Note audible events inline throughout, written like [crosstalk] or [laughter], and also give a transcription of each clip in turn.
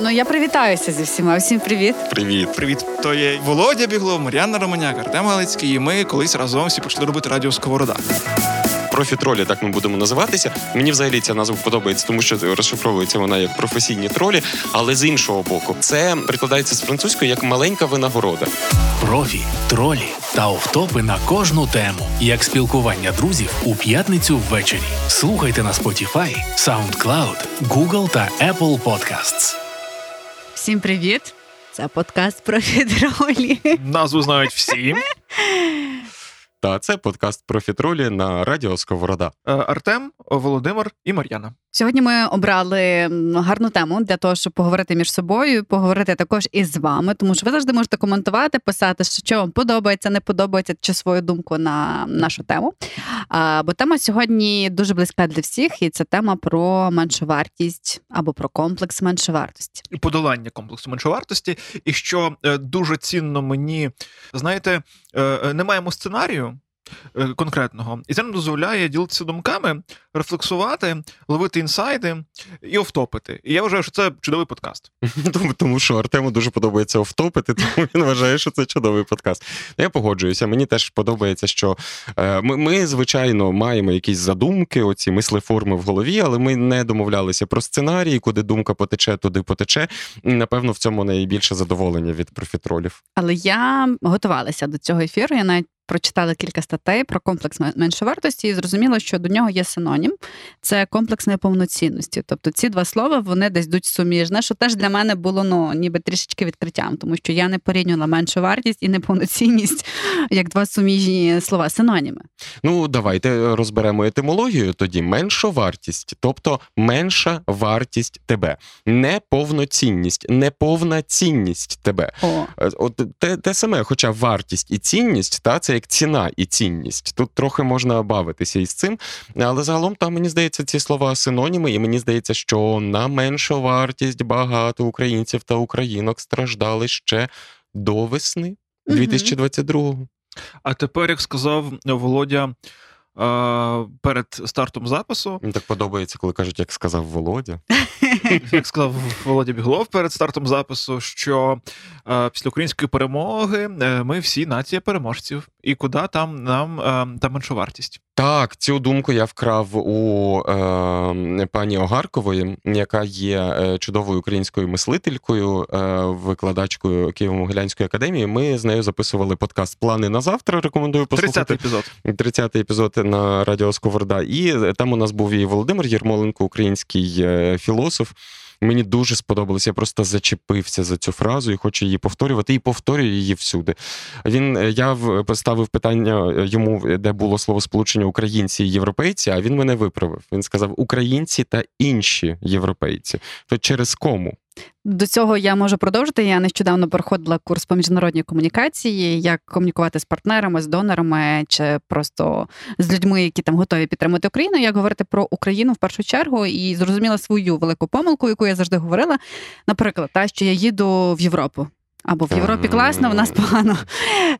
Ну я привітаюся зі всіма. Всім привіт. Привіт. Привіт, то є Володя Біглов, Мар'яна Романяк, Артем Галицький. І ми колись разом всі почали робити радіо Сковорода. Профі-тролі, так ми будемо називатися. Мені взагалі ця назва подобається, тому що розшифровується вона як професійні тролі, але з іншого боку, це прикладається з французької як маленька винагорода. Профі, тролі та офтопи на кожну тему, як спілкування друзів у п'ятницю ввечері. Слухайте на Spotify, SoundCloud, Google та Apple Podcasts. Всім привіт. Це подкаст про [laughs] фідролі. Назву знають всі. [laughs] Та це подкаст профі-тролі на радіо Сковорода. Е, Артем, Володимир і Мар'яна. Сьогодні ми обрали гарну тему для того, щоб поговорити між собою, поговорити також із вами, тому що ви завжди можете коментувати, писати, що, вам подобається, не подобається, чи свою думку на нашу тему. А, бо тема сьогодні дуже близька для всіх, і це тема про меншовартість або про комплекс меншовартості. І подолання комплексу меншовартості. І що е, дуже цінно мені, знаєте, е, не маємо сценарію. Е, Конкретного, і це нам дозволяє ділитися думками, рефлексувати, ловити інсайди і офтопити. І я вважаю, що це чудовий подкаст. [laughs] Тому, що Артему дуже подобається офтопити, [laughs] тому він вважає, що це чудовий подкаст. Ну, Я погоджуюся. Мені теж подобається, що е, ми, ми, звичайно, маємо якісь задумки, оці мислеформи в голові, але ми не домовлялися про сценарій, куди думка потече, туди потече. І, напевно, в цьому найбільше задоволення від профітролів. Але я готувалася до цього ефіру. Я навіть прочитала кілька статей про комплекс мен- меншовартості і зрозуміла, що до нього є синонім це комплекс неповноцінності. Тобто ці два слова вони десь йдуть суміжне, що теж для мене було ну ніби трішечки відкриттям, тому що я не порівнювала меншу вартість і неповноцінність [laughs] як два суміжні слова, синоніми. Ну, давайте розберемо етимологію. Тоді менша вартість, тобто менша вартість тебе, неповноцінність, неповна цінність тебе. О, Е, От те, те саме, хоча вартість і цінність, та це як ціна і цінність. Тут трохи можна бавитися із цим, але загалом там мені здається ці слова синоніми, і мені здається, що на меншу вартість багато українців та українок страждали ще до весни 2022-го. А тепер, як сказав Володя перед стартом запису, Мені так подобається, коли кажуть, як сказав Володя. [laughs] як сказав Володя Біглов перед стартом запису, що після української перемоги е, ми всі нація переможців, і куди там нам е, та меншовартість. Так, цю думку я вкрав у е, пані Огаркової, яка є е, чудовою українською мислителькою, е, викладачкою Києво-Могилянської академії. Ми з нею записували подкаст Плани на завтра. Рекомендую 30-й епізод. 30-й епізод на Радіо Сковорода. І там у нас був і Володимир Єрмоленко, український е, філософ. Мені дуже сподобалось. Я просто зачепився за цю фразу і хочу її повторювати, і повторюю її всюди. Він е, я в- поставив питання е, йому, де було слово сполучення українці і європейці, а він мене виправив. Він сказав українці та інші європейці. То через кому? До цього я можу продовжити. Я нещодавно проходила курс по міжнародній комунікації, як комунікувати з партнерами, з донорами чи просто з людьми, які там готові підтримати Україну, як говорити про Україну в першу чергу, і зрозуміла свою велику помилку, яку я завжди говорила. Наприклад, та що я їду в Європу. Або в Європі класно, в нас погано.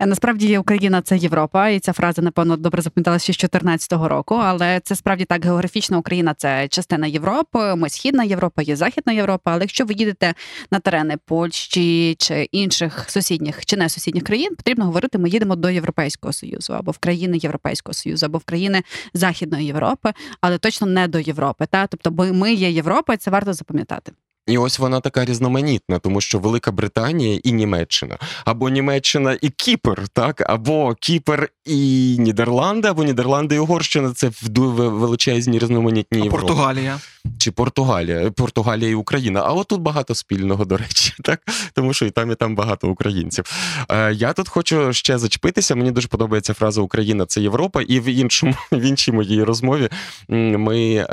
Насправді є Україна це Європа, і ця фраза, напевно, добре запам'яталася ще з 2014 року. Але це справді так географічно Україна це частина Європи. Ми східна Європа, є Західна Європа. Але якщо ви їдете на терени Польщі чи інших сусідніх чи не сусідніх країн, потрібно говорити, ми їдемо до Європейського союзу або в країни Європейського союзу, або в країни Західної Європи, але точно не до Європи. Та тобто, ми є Європа, і це варто запам'ятати. І ось вона така різноманітна, тому що Велика Британія і Німеччина, або Німеччина і Кіпр, так, або Кіпр і Нідерланди, або Нідерланди і Угорщина. Це величезні різноманітні А Європи. Португалія. чи Португалія, Португалія і Україна. А от тут багато спільного, до речі, [laughs] так тому що і там, і там багато українців. Е, я тут хочу ще зачепитися. Мені дуже подобається фраза Україна це Європа, і в іншому [laughs] в іншій моїй розмові ми е,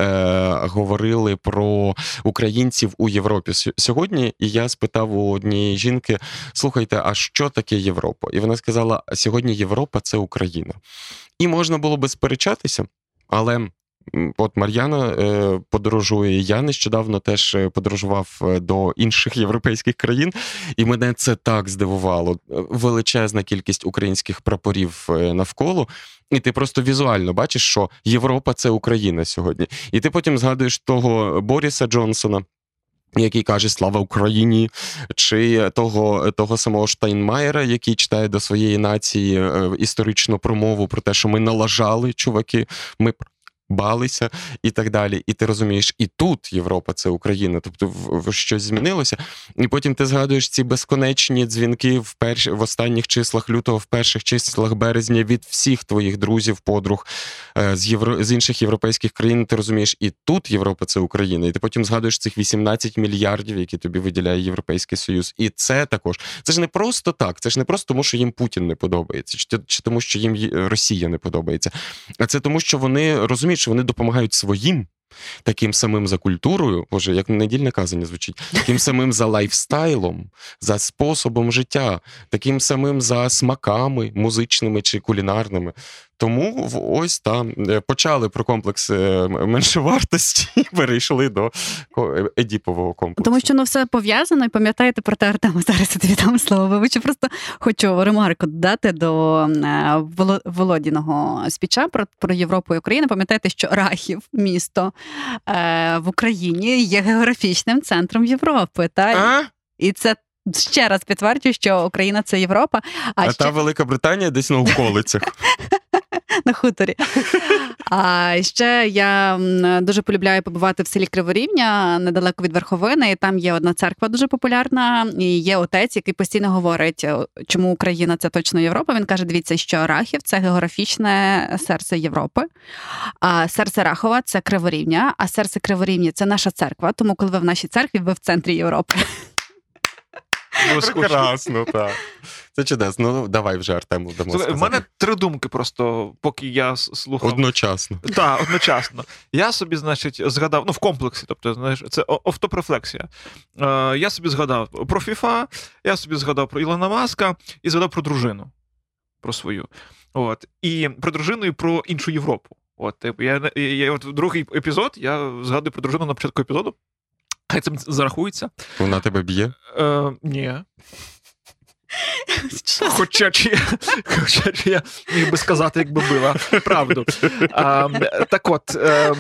говорили про українців у Європі С- сьогодні. І я спитав у однієї жінки: слухайте, а що таке Європа? І вона сказала: сьогодні Європа це Україна. І можна було би сперечатися, але От Мар'яна е, подорожує. Я нещодавно теж е, подорожував е, до інших [laughs] європейських країн, і мене це так здивувало. Е, Величезна кількість українських прапорів навколо. І ти просто візуально бачиш, що Європа це Україна сьогодні. І ти потім згадуєш того Боріса Джонсона. Який каже Слава Україні, чи того того самого Штайнмаєра, який читає до своєї нації е, історичну промову про те, що ми налажали, чуваки, ми балися і так далі. І ти розумієш, і тут Європа це Україна, тобто щось змінилося. І потім ти згадуєш ці безконечні дзвінки в перш, в останніх числах лютого, в перших числах березня від всіх твоїх друзів, подруг е, з євро з інших європейських країн. Ти розумієш, і тут Європа це Україна. І ти потім згадуєш цих 18 мільярдів, які тобі виділяє Європейський Союз. І це також це ж не просто так. Це ж не просто тому, що їм Путін не подобається, чи, чи тому, що їм Росія не подобається. А це тому, що вони розуміють, що вони допомагають своїм. Таким самим за культурою, боже, як недільне казання звучить, таким самим за лайфстайлом, за способом життя, таким самим за смаками музичними чи кулінарними. Тому ось там е, почали про комплекс е, меншовартості і перейшли до е, едіпового комплексу. Тому що ну все пов'язано, і пам'ятаєте про те, Артема, зараз я тобі дам слово. Вибачте, просто хочу ремарку додати до Володіного спіча про, про Європу і Україну. Пам'ятаєте, що Рахів, місто в Україні, є географічним центром Європи. Та? А? І це ще раз підтверджує, що Україна це Європа. А, А ще та Велика Британія десь на околицях. [laughs] [laughs] на хуторі. А ще я дуже полюбляю побувати в селі Криворівня недалеко від Верховини. І там є одна церква дуже популярна. І є отець, який постійно говорить, е, чому Україна це точно Європа. Він каже: дивіться, що Рахів це географічне серце Європи. А серце Рахова це Криворівня. А серце Криворівні це наша церква. Тому, коли ви в нашій церкві, ви в центрі Європи. [laughs] Блискуче. Прекрасно, так. Це чудесно. Ну, давай вже Артему дамо Слухай, В сказати. мене три думки просто, поки я слухав. Одночасно. Так, одночасно. Я собі, значить, згадав, ну, в комплексі, тобто, знаєш, це о- Е, я собі згадав про FIFA, я собі згадав про Ілона Маска і згадав про дружину. Про свою. От. І про дружину і про іншу Європу. От, типу, я, я, я, от другий епізод, я згадую про дружину на початку епізоду. Хай це зарахується. Вона тебе б'є. Е, ні. Хоча чи, я- хоча чи я міг би сказати, якби била правду. А, так от, е,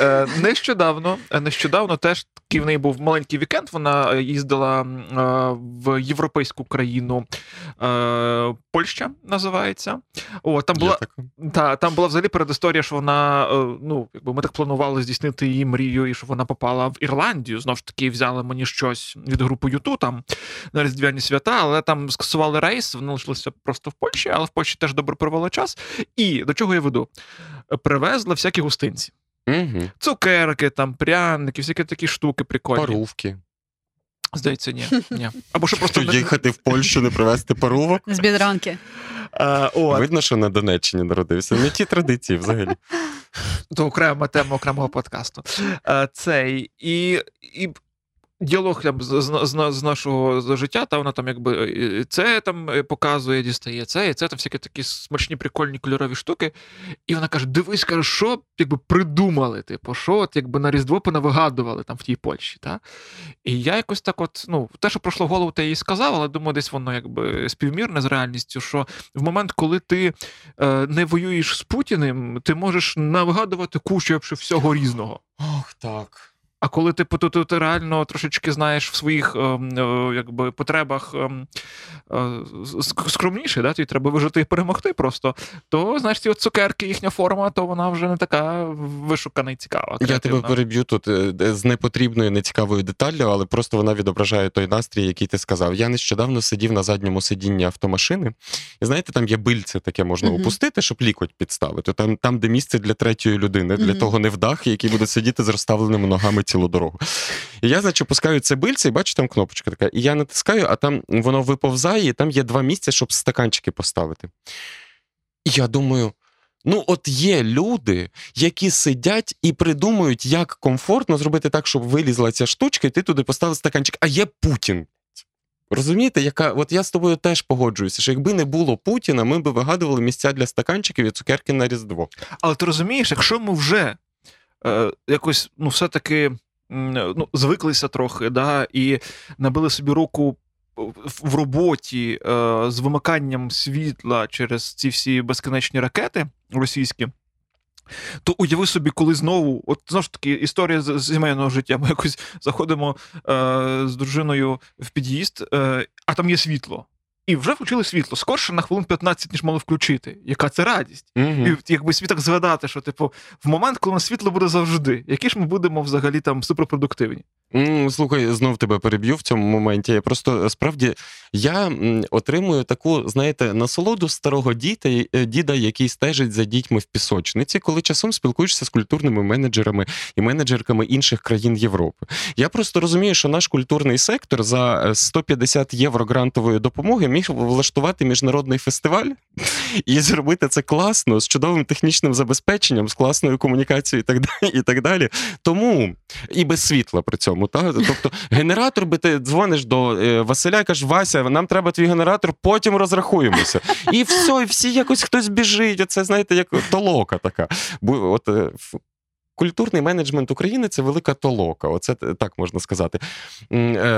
е, нещодавно, нещодавно теж такий в неї був маленький вікенд. Вона їздила е, в європейську країну е, Польща називається. О, там була та там була взагалі передісторія, що вона е, ну якби ми так планували здійснити її мрію, і що вона попала в Ірландію. Знову ж таки, взяли мені щось від групи Юту там на різдвяні свята, але там скасували рейс, вони лишилися просто в Польщі, але в Польщі теж добре провели час. І до чого я веду? Привезли всякі гостинці. Угу. Цукерки, там, пряники, всякі такі штуки прикольні. Парувки. Здається, ні. [laughs] ні. Або що просто їхати в Польщу, не привезти парувок? З бідронки. Е, от. Видно, що на Донеччині народився. Не ті традиції взагалі. [laughs] то окрема тема окремого подкасту. Е, Цей і. і Діалог з, з, з нашого життя, та вона там якби е, це там е, показує, дістає це, і це там всякі такі смачні, прикольні кольорові штуки. І вона каже: дивись, каже, що якби придумали, типу, що от якби на Різдво понавигадували там в тій Польщі. Та? І я якось так, от, ну, те, що пройшло голову, те їй сказав, але думаю, десь воно якби співмірне з реальністю, що в момент, коли ти е, не воюєш з Путіним, ти можеш навигадувати кучу всього різного. Ох, так. А коли ти, ти, ти, ти реально трошечки знаєш в своїх ем, е, якби, потребах ем, е, скромніше, да? тобі треба вижити і перемогти просто, то знаєш, ці от цукерки, їхня форма, то вона вже не така вишукана і цікава. Я тебе переб'ю тут е, з непотрібною, нецікавою деталлю, але просто вона відображає той настрій, який ти сказав. Я нещодавно сидів на задньому сидінні автомашини, і знаєте, там є бильце таке можна Мгм. опустити, щоб лікоть підставити. Там, там де місце для третьої людини, для Мгм. того невдах, який буде сидіти з розставленими ногами цілу дорогу. І я, значить, опускаю це бильце, і бачу, там кнопочка така. І я натискаю, а там воно виповзає, і там є два місця, щоб стаканчики поставити. І я думаю. Ну, от є люди, які сидять і придумують, як комфортно зробити так, щоб вилізла ця штучка, і ти туди поставив стаканчик. А є Путін. Розумієте, яка от я з тобою теж погоджуюся, що якби не було Путіна, ми б вигадували місця для стаканчиків і цукерки на Різдво. Але ти розумієш, якщо ми вже якось ну, все-таки ну, звиклися трохи, да, і набили собі руку в роботі е, з вимиканням світла через ці всі безконечні ракети російські. То уяви собі, коли знову, от знову ж таки, історія з сімейного життя. Ми якось заходимо е, з дружиною в під'їзд, е, а там є світло. І вже включили світло. Скорше на хвилин 15, ніж мали включити. Яка це радість? Угу. І якби свій так згадати, що, типу, в момент, коли на світло буде завжди, які ж ми будемо взагалі там суперпродуктивні. Слухай, знов тебе переб'ю в цьому моменті. Я просто е, справді я отримую таку, знаєте, насолоду старого діда, е, діда, який стежить за дітьми в пісочниці, коли часом спілкуєшся з культурними менеджерами і менеджерками інших країн Європи. Я просто розумію, що наш культурний сектор за е, 150 євро грантової допомоги міг влаштувати міжнародний фестиваль і зробити це класно з чудовим технічним забезпеченням, з класною комунікацією і так далі. І так далі. Тому і без світла при цьому. Та? Тобто, генератор би ти дзвониш до е, Василя і кажеш, Вася, нам треба твій генератор, потім розрахуємося. І все, і всі якось хтось біжить. Оце, знаєте, як толока така. От. е, Культурний менеджмент України це велика толока. Оце так можна сказати. Е,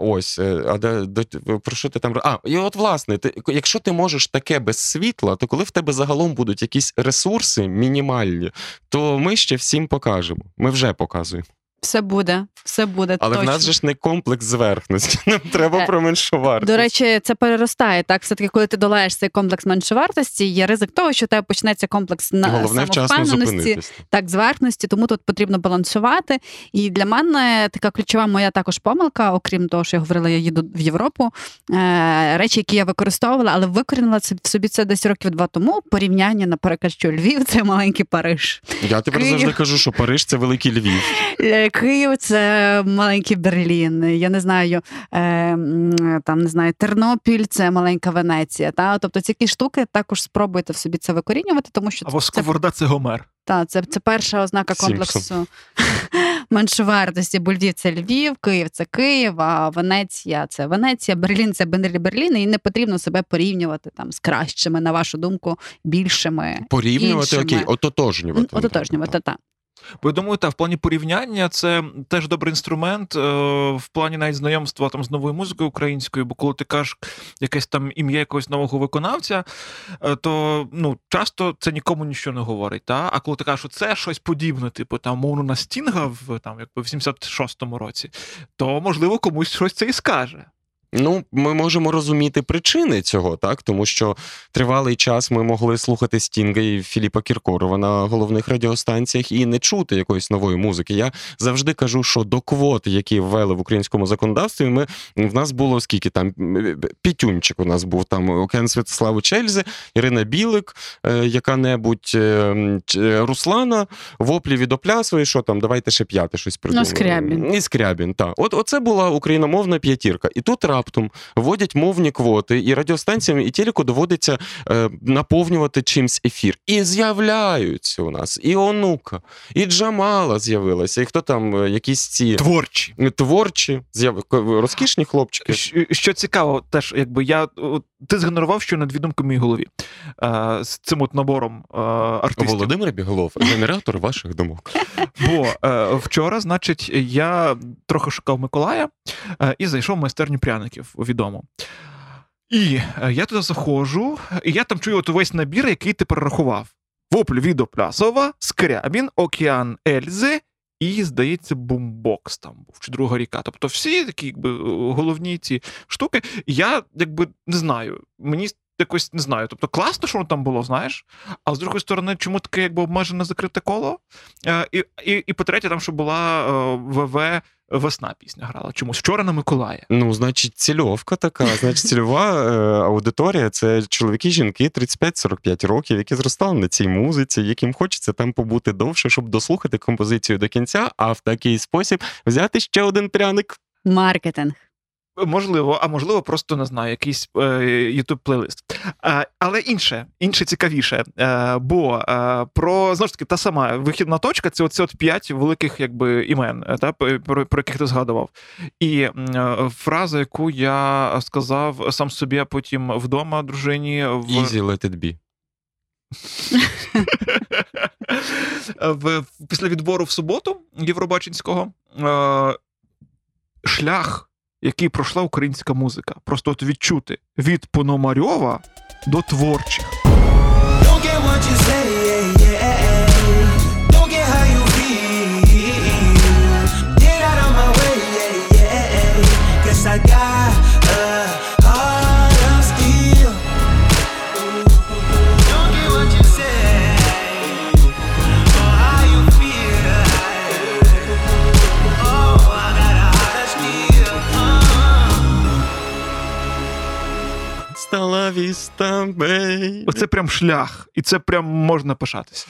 ось, е, а де, де- про що ти там. А, і от, власне, ти, якщо ти можеш таке без світла, то коли в тебе загалом будуть якісь ресурси мінімальні, то ми ще всім покажемо. Ми вже показуємо. Все буде, все буде. Але точно. в нас же ж не комплекс зверхності. [laughs] Нам треба Е, про меншовартість. До речі, це переростає. Так, все-таки, коли ти долаєш цей комплекс меншовартості, є ризик того, що у тебе почнеться комплекс на головне самовпевненості, так, зверхності, тому тут потрібно балансувати. І для мене така ключова моя також помилка, окрім того, що я говорила, я їду в Європу. Е, речі, які я використовувала, але викорінила це в собі це десь років два тому. Порівняння, наприклад, що Львів це маленький Париж. Я тепер Київ. завжди кажу, що Париж це великий Львів. Київ це маленький Берлін. Я не знаю, е, там не знаю, Тернопіль це маленька Венеція. Та? Тобто ці штуки також спробуйте в собі це викорінювати, тому що Або це, сковорода це Гомер. та, це, це перша ознака Сімпсон. комплексу [laughs] меншовартості. Бо Львів це Львів, Київ це Київ, а Венеція це Венеція, Берлін це Берлін, Берлін, і не потрібно себе порівнювати там з кращими, на вашу думку, більшими. Порівнювати Іншими. окей, ототожнювати. Ототожнювати, та. Бо я думаю, та в плані порівняння це теж добрий інструмент е, в плані навіть знайомства там з новою музикою українською, бо коли ти кажеш якесь там ім'я якогось нового виконавця, е, то ну часто це нікому нічого не говорить. Та? А коли ти кажеш, що це щось подібне, типу там мовно на Стінга в там якби в 76-му році, то можливо комусь щось це і скаже. Ну, ми можемо розуміти причини цього, так тому що тривалий час ми могли слухати Стінга і Філіпа Кіркорова на головних радіостанціях і не чути якоїсь нової музики. Я завжди кажу, що до квот, які ввели в українському законодавстві, ми в нас було скільки там пітюнчик. У нас був там Окен Святославу Чельзи, Ірина Білик, е, яка-небудь е, Руслана, воплі від Оплясової, що там, давайте ще п'яте щось придумаємо. Скрябін. І Скрябін, так. От оце була україномовна п'ятірка. І тут раптом вводять мовні квоти, і радіостанціям, і телеку доводиться е, наповнювати чимсь ефір. І з'являються у нас і онука, і Джамала з'явилася, і хто там, е, якісь ці Творчі. творчі, з'яв... розкішні хлопчики. Що, що цікаво, теж якби я ти згенерував що на дві думки в моїй голові е, з цим от набором е, артистів. Володимир Біголов, генератор ваших думок. Бо е, вчора, значить, я трохи шукав Миколая е, і зайшов в майстерню пряників відомо. І е, я туди заходжу, і я там чую от увесь набір, який ти перерахував: Вопль Відо Плясова, Скрябін, Океан Ельзи. І, здається, бумбокс там був чи друга ріка. Тобто всі такі якби, головні ці штуки. Я якби не знаю. Мені якось не знаю. Тобто класно, що воно там було, знаєш. А з другої сторони, чому таке якби обмежене закрите коло? Е, і, і, і по-третє, там що була е, ВВ весна пісня грала. Чомусь вчора на Миколая. Ну, значить, цільовка така. Значить, цільова е, аудиторія це чоловіки, жінки 35-45 років, які зростали на цій музиці, яким хочеться там побути довше, щоб дослухати композицію до кінця, а в такий спосіб взяти ще один пряник. Маркетинг. Можливо, а можливо, просто не знаю, якийсь е, youtube плейлист. Е, але інше, інше цікавіше. Е, бо е, про знову ж таки та сама вихідна точка це оці от п'ять великих якби імен, е, та, про, про яких ти згадував. І е, фраза, яку я сказав сам собі, а потім вдома дружині в Easy let it be. [laughs] після відбору в суботу Євробаченського е, шлях, який пройшла українська музика. Просто от відчути від Пономарьова до творчих. Don't get what you say, віста, бей. Оце прям шлях, і це прям можна пишатися.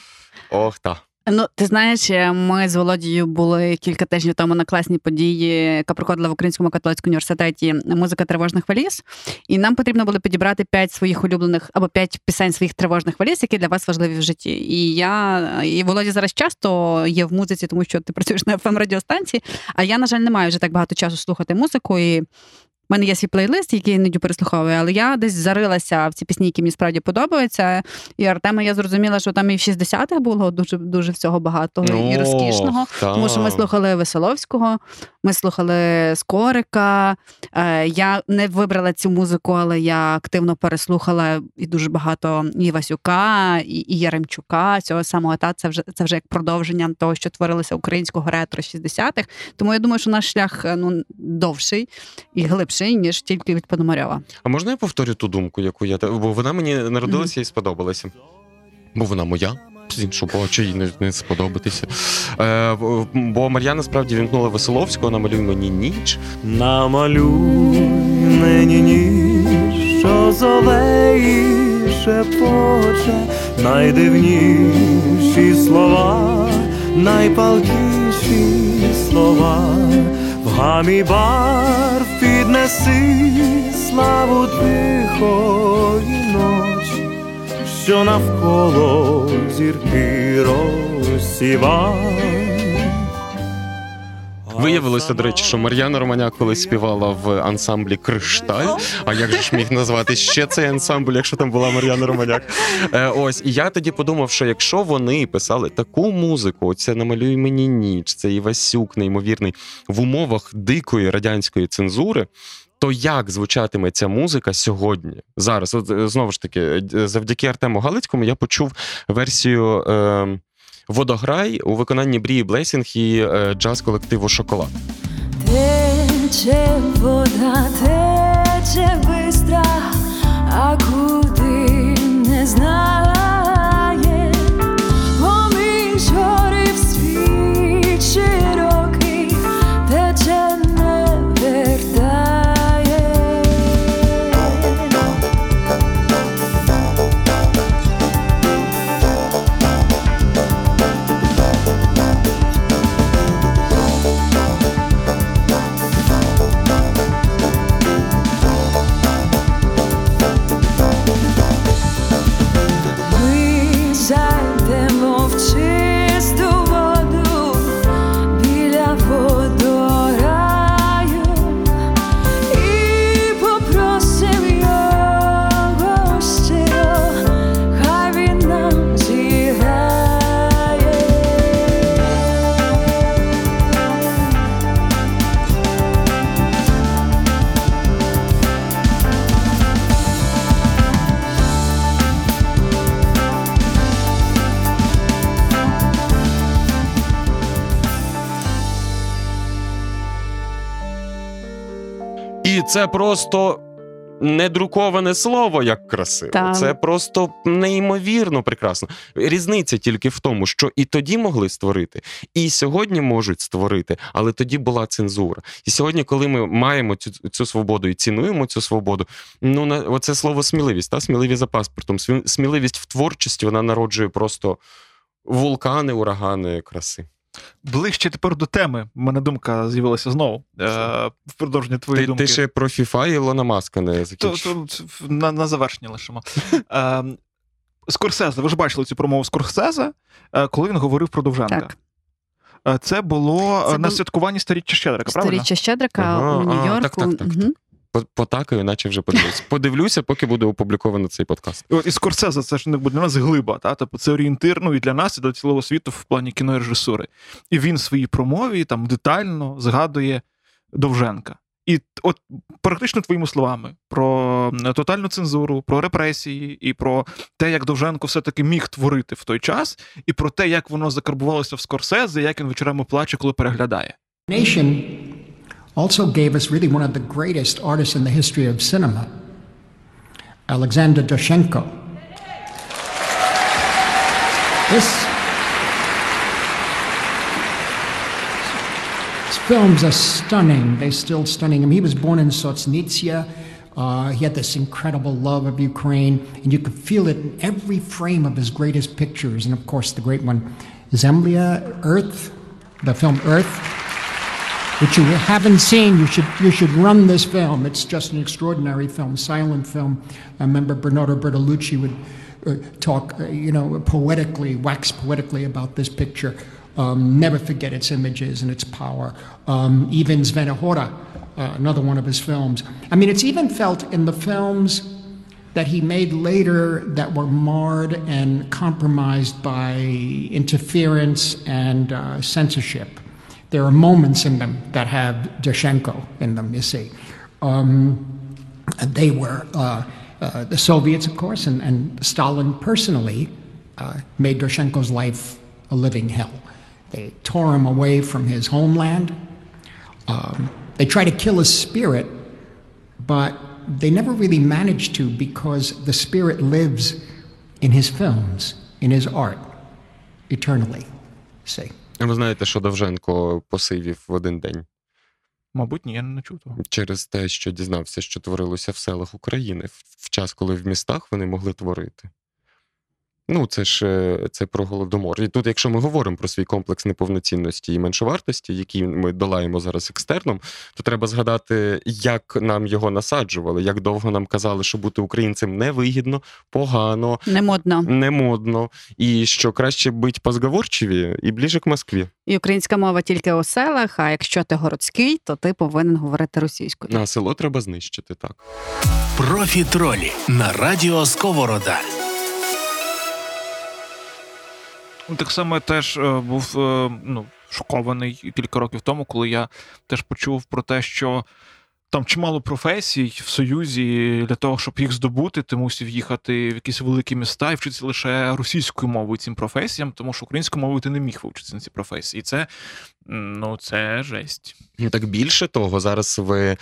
Ох, та. Ну, ти знаєш, ми з Володією були кілька тижнів тому на класній події, яка проходила в Українському католицькому університеті музика тривожних валіз. І нам потрібно було підібрати п'ять своїх улюблених або п'ять пісень своїх тривожних валіз, які для вас важливі в житті. І я і Володя зараз часто є в музиці, тому що ти працюєш на fm радіостанції. А я, на жаль, не маю вже так багато часу слухати музику. І у мене є свій плейлист, який я іноді переслуховую, але я десь зарилася в ці пісні, які мені справді подобаються. І Артема я зрозуміла, що там і в 60-х було дуже дуже всього багато і розкішного. та. Тому що ми слухали Веселовського, ми слухали Скорика. Е, Я не вибрала цю музику, але я активно переслухала і дуже багато і Васюка, і, і Яремчука. Цього самого та це вже це вже як продовження того, що творилося українського ретро 60-х. Тому я думаю, що наш шлях е, ну довший і глибший, ніж тільки від Пономарьова. А можна я повторю ту думку, яку я. Бо вона мені народилася і сподобалася. Бо вона моя. З іншого боку, їй не, не сподобатися. Е, бо Мар'яна справді вімкнула Веселовського, намалюй мені ніч. Намалюй мені ніч, що золеї шепоче, найдивніші слова, найпалкіші слова, в гамі барв піднеси славу тихої ночі, що навколо зірки розсівай. Виявилося, до речі, що Мар'яна Романяк колись співала в ансамблі Кришталь. А як же ж міг назвати ще цей ансамбль, якщо там була Мар'яна Романяк? Е, ось, і я тоді подумав, що якщо вони писали таку музику, це намалюй мені ніч, це Івасюк, неймовірний, в умовах дикої радянської цензури. То як звучатиме ця музика сьогодні? Зараз, от е, знову ж таки, е, завдяки Артему Галицькому я почув версію е, Водограй у виконанні Брії Блесінг і е, джаз-колективу Шоколад. Тече вода, тече бистра, а куди не знає, І це просто недруковане слово, як красиво. Так. Це просто неймовірно прекрасно. Різниця тільки в тому, що і тоді могли створити, і сьогодні можуть створити, але тоді була цензура. І сьогодні, коли ми маємо цю, цю свободу і цінуємо цю свободу, ну на оце слово сміливість, та сміливість за паспортом. Смі- Сміливість в творчості вона народжує просто вулкани, урагани краси. Ближче тепер до теми. У мене думка з'явилася знову. Е, в продовження твоєї Ти, думки. ти ще про FIFA і Ілона Маска не закінчив. то, на, на завершення лишимо. Е, Скорсезе, ви ж бачили цю промову Скорсезе, е, коли він говорив про Довженка. Так, Е, Це було Це на бу- святкуванні сторіччя Щедрика, правильно? сторіччя Щедрика Ага, у Нью-Йорку. так, так, так, Мгм. По- Потакаю, наче вже подивлюся. [laughs] Подивлюся, поки буде опубліковано цей подкаст. І Скорсезе це ж не для нас глиба, та? Тобто це орієнтир ну, і для нас, і для цілого світу в плані кінорежисури. І він в своїй промові там детально згадує Довженка. І от практично твоїми словами про тотальну цензуру, про репресії, і про те, як Довженко все-таки міг творити в той час, і про те, як воно закарбувалося в Скорсезе, як він вечорами плаче, коли переглядає. Nation also gave us really one of the greatest artists in the history of cinema, Alexander Doshenko. This His films are stunning. They're still stunning. I mean, he was born in Sotsnitsia. Uh, he had this incredible love of Ukraine, and you could feel it in every frame of his greatest pictures. And of course, the great one, Zemlya, Earth, the film Earth, which you haven't seen. You should you should run this film. It's just an extraordinary film, silent film. I remember Bernardo Bertolucci would uh, talk, uh, you know, poetically, wax poetically about this picture. Um, never forget its images and its power. Um, even Svenahora, uh, another one of his films. I mean, it's even felt in the films that he made later that were marred and compromised by interference and uh, censorship. There are moments in them that have Doshenko in them, you see. Um, they were uh, uh, the Soviets, of course, and, and Stalin personally uh, made Doshenko's life a living hell. They tore him away from his homeland. Um, they tried to kill his spirit, but they never really managed to because the spirit lives in his films, in his art, eternally. See. А Ви знаєте, що Довженко посивів в один день Мабуть, ні, я не чув того. через те, що дізнався, що творилося в селах України в, в час, коли в містах вони могли творити. Ну, це ж е, це про голодомор. І тут, якщо ми говоримо про свій комплекс неповноцінності і меншовартості, який ми долаємо зараз екстерном, то треба згадати, як нам його насаджували, як довго нам казали, що бути українцем невигідно, погано, Не модно. не модно, і що краще бути позговорчиві і ближе к Москві. І українська мова тільки у селах. А якщо ти городський, то ти повинен говорити російською. А село треба знищити, так. Профі-тролі на радіо Сковорода. Так само я теж е, був е, ну, шокований кілька років тому, коли я теж почув про те, що там чимало професій в Союзі для того, щоб їх здобути, ти мусив їхати в якісь великі міста і вчитися лише російською мовою цим професіям, тому що українською мовою ти не міг вивчитися на ці професії. І це ну це жесть. Ну, Так більше того, зараз в е,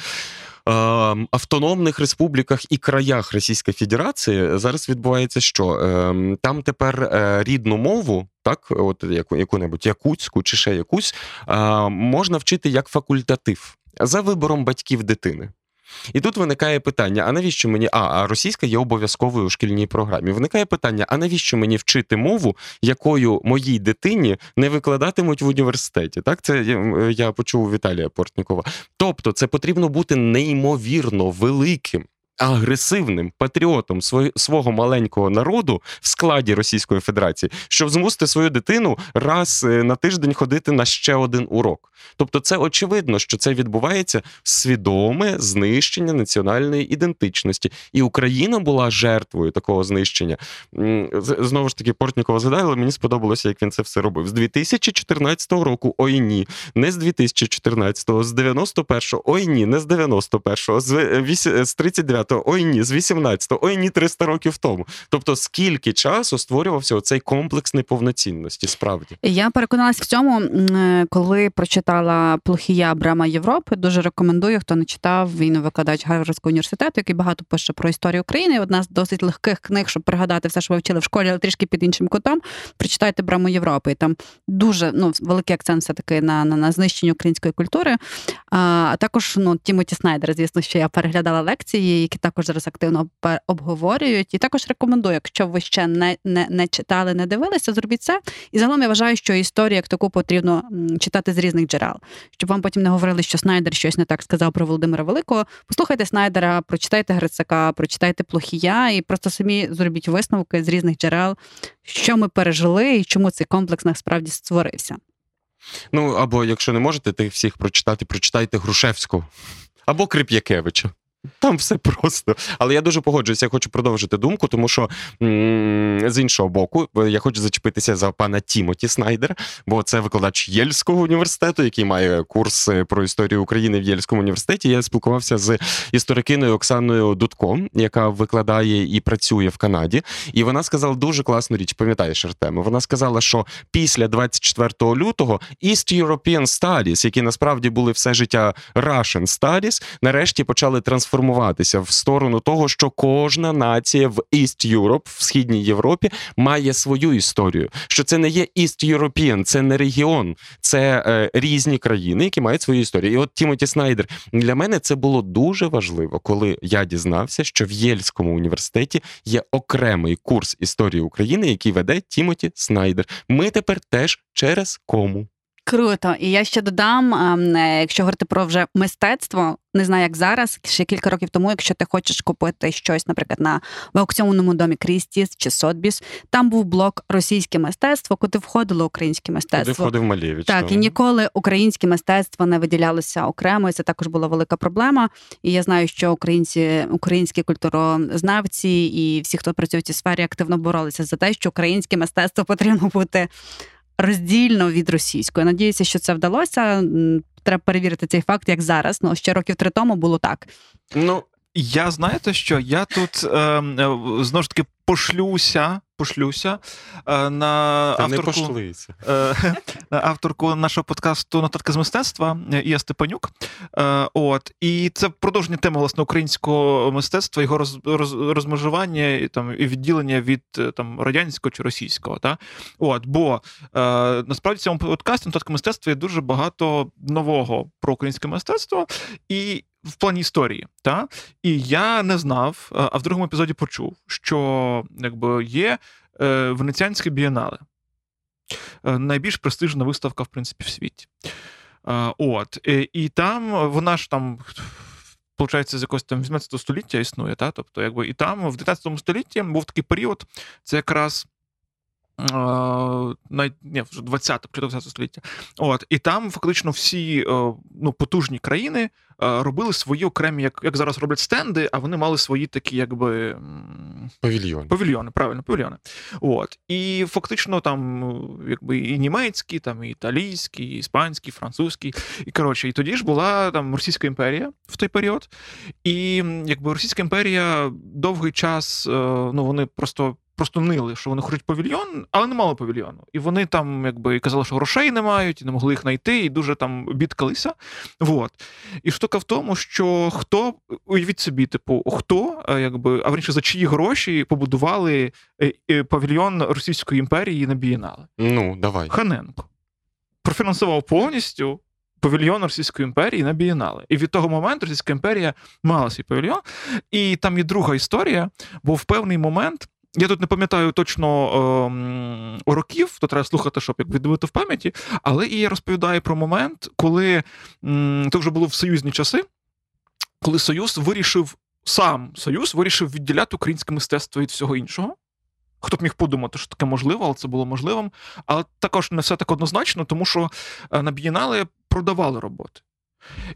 автономних республіках і краях Російської Федерації зараз відбувається що? Е, там тепер е, рідну мову, так, от яку, яку-небудь якутську чи ще якусь, е, можна вчити як факультатив за вибором батьків дитини. І тут виникає питання: а навіщо мені. А, а російська є обов'язковою у шкільній програмі. Виникає питання: а навіщо мені вчити мову, якою моїй дитині не викладатимуть в університеті? Так, це я, почув Віталія Портнікова. Тобто, це потрібно бути неймовірно великим. Агресивним патріотом свого, маленького народу в складі Російської Федерації, щоб змусити свою дитину раз е, на тиждень ходити на ще один урок. Тобто, це очевидно, що це відбувається свідоме знищення національної ідентичності, і Україна була жертвою такого знищення. Знову ж таки, Портнікова згадала, але мені сподобалося, як він це все робив. З 2014 року, ой ні, не з 2014, з 91-го, ой ні, не з 91-го, з, е, вісь- з 39-го, ой ні, з 18-го, ой ні, 300 років тому. Тобто, скільки часу створювався оцей комплекс неповноцінності, справді. Я переконалась в цьому, е, коли прочитала Плохія Брама Європи. Дуже рекомендую, хто не читав. Він викладач Гарвардського університету, який багато пише про історію України. Одна з досить легких книг, щоб пригадати все, що ви вчили в школі, але трішки під іншим кутом. Прочитайте Браму Європи. Там дуже ну великий акцент все таки на, на, на знищення української культури. А також ну Тімоті Снайдер, звісно, що я переглядала лекції, які також зараз активно обговорюють. І також рекомендую, якщо ви ще не, не, не читали, не дивилися, зробіть це. І загалом я вважаю, що історію як таку потрібно читати з різних джерел, щоб вам потім не говорили, що Снайдер щось не так сказав про Володимира Великого. Послухайте Снайдера, прочитайте Грицака, прочитайте Плохія і просто самі зробіть висновки з різних джерел, що ми пережили і чому цей комплекс насправді створився. Ну або якщо не можете тих всіх прочитати, прочитайте Грушевського або Крип'якевича. Там все просто. Але я дуже погоджуюся, я хочу продовжити думку, тому що з іншого боку, я хочу зачепитися за пана Тімоті Снайдера, бо це викладач Єльського університету, який має курс про історію України в Єльському університеті. Я спілкувався з історикиною Оксаною Дудко, яка викладає і працює в Канаді. І вона сказала дуже класну річ. Пам'ятаєш, Артеме? Вона сказала, що після 24 лютого East European Studies, які насправді були все життя Russian Studies, нарешті почали трансформуватися в сторону того, що кожна нація в East Europe, в східній Європі, має свою історію. Що це не є East European, це не регіон, це е, різні країни, які мають свою історію. І от Тімоті Снайдер для мене це було дуже важливо, коли я дізнався, що в Єльському університеті є окремий курс історії України, який веде Тімоті Снайдер. Ми тепер теж через кому. Круто. І я ще додам, ем, е, якщо говорити про вже мистецтво, не знаю, як зараз, ще кілька років тому, якщо ти хочеш купити щось, наприклад, на в аукціонному домі Крістіс чи Сотбіс, там був блок російське мистецтво, куди входило українське Куди мистецтво. входив Малєвич. Так, там. і ніколи українське мистецтво не виділялося окремо, і це також була велика проблема. І я знаю, що українці, українські культурознавці і всі, хто працює в цій сфері, активно боролися за те, що українське мистецтво потрібно бути роздільно від російської. Надіюся, що це вдалося. Треба перевірити цей факт, як зараз. Ну ще років три тому було так. Ну, Я знаєте, що я тут е, е, знову ж таки пошлюся, пошлюся е, на та авторку. пошлися. е, на авторку нашого подкасту Нотатки з мистецтва Ія Степанюк. Е, От і це продовження теми власне українського мистецтва, його роз, роз, розмежування і там і відділення від е, там радянського чи російського. Та от бо е, насправді в цьому подкасті Нотатки мистецтва є дуже багато нового про українське мистецтво і. В плані історії, та і я не знав, е, а в другому епізоді почув, що якби є е, венеціанське бієнале. Е, найбільш престижна виставка, в принципі, в світі. Е, От. е, І там вона ж там. Получається, з якогось там 18 століття існує, та? тобто, якби і там в 19 столітті був такий період, це якраз навіть, ні, вже 20 початок 20 століття. От, і там фактично всі е, ну, потужні країни е, робили свої окремі, як, як зараз роблять стенди, а вони мали свої такі, якби. м, Павільйон. Павільйони, правильно, павільйони. От. І фактично там, якби і німецькі, там, і італійські, і іспанські, і французькі. І коротше, і тоді ж була там Російська імперія в той період. І якби Російська імперія довгий час, е, ну вони просто. Просто нили, що вони хочуть павільйон, але не мали павільйону. І вони там, якби і казали, що грошей не мають, і не могли їх знайти, і дуже там бідкалися. Вот. І штука в тому, що хто, уявіть собі, типу, хто, е, якби, а верніше, за чиї гроші побудували е, е, павільйон Російської імперії на Бієнале? Ну, давай. Ханенко профінансував повністю павільйон Російської імперії на Бієнале. І від того моменту Російська імперія мала свій павільйон. І там є друга історія, бо в певний момент. Я тут не пам'ятаю точно ем, років, то треба слухати, щоб як віддавити в пам'яті. Але і я розповідаю про момент, коли це вже було в союзні часи, коли Союз вирішив, сам Союз вирішив відділяти українське мистецтво від всього іншого. Хто б міг подумати, що таке можливо, але це було можливим. Але також не все так однозначно, тому що е, на бієнале продавали роботи.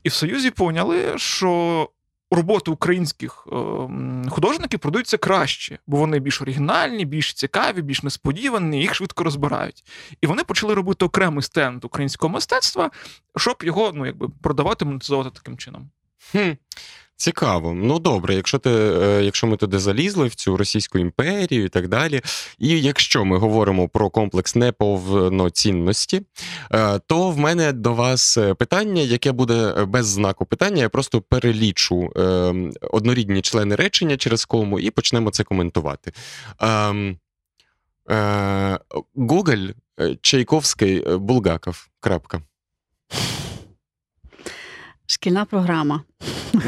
І в Союзі поняли, що роботи українських е, художників продаються краще, бо вони більш оригінальні, більш цікаві, більш несподівані, їх швидко розбирають. І вони почали робити окремий стенд українського мистецтва, щоб його ну, якби, продавати, монетизувати таким чином. Хм. Цікаво. Ну добре, якщо ти, е, якщо ми туди залізли в цю Російську імперію і так далі, і якщо ми говоримо про комплекс неповноцінності, е, то в мене до вас е, питання, яке буде без знаку питання. Я просто перелічу однорідні члени речення через кому і почнемо це коментувати. Ем, Гоголь, Чайковський, Булгаков. Крапка. Шкільна програма.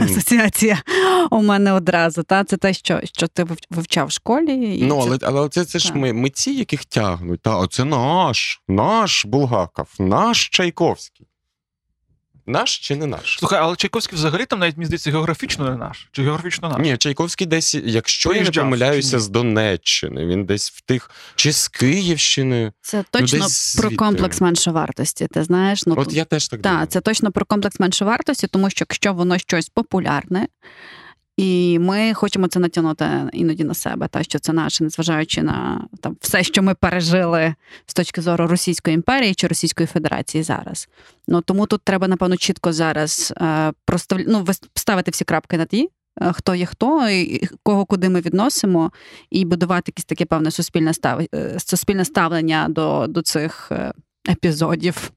Асоціація у мене одразу. Та це те, що, що ти вив- вивчав в школі. І Ну, але, але це, це ж ми, митці, яких тягнуть. Та, оце наш, наш Булгаков, наш Чайковський. Наш чи не наш? Слухай, але Чайковський взагалі там навіть мені здається географічно не наш. Чи географічно наш? Ні, Чайковський десь, якщо я не помиляюся, з Донеччини. Він десь в тих, чи з Київщини. Це точно ну, про комплекс меншовартості. Ти знаєш? Ну, От я теж так думаю. Так, це точно про комплекс меншовартості, тому що якщо воно щось популярне, І ми хочемо це натягнути іноді на себе, та що це наше, незважаючи на там все, що ми пережили з точки зору Російської імперії чи Російської Федерації зараз. Ну тому тут треба, напевно, чітко зараз е, простав... ну, ставити всі крапки над «і», е, хто є хто, і кого куди ми відносимо, і будувати якесь таке певне суспільне став... е, суспільне ставлення до, до цих е, епізодів.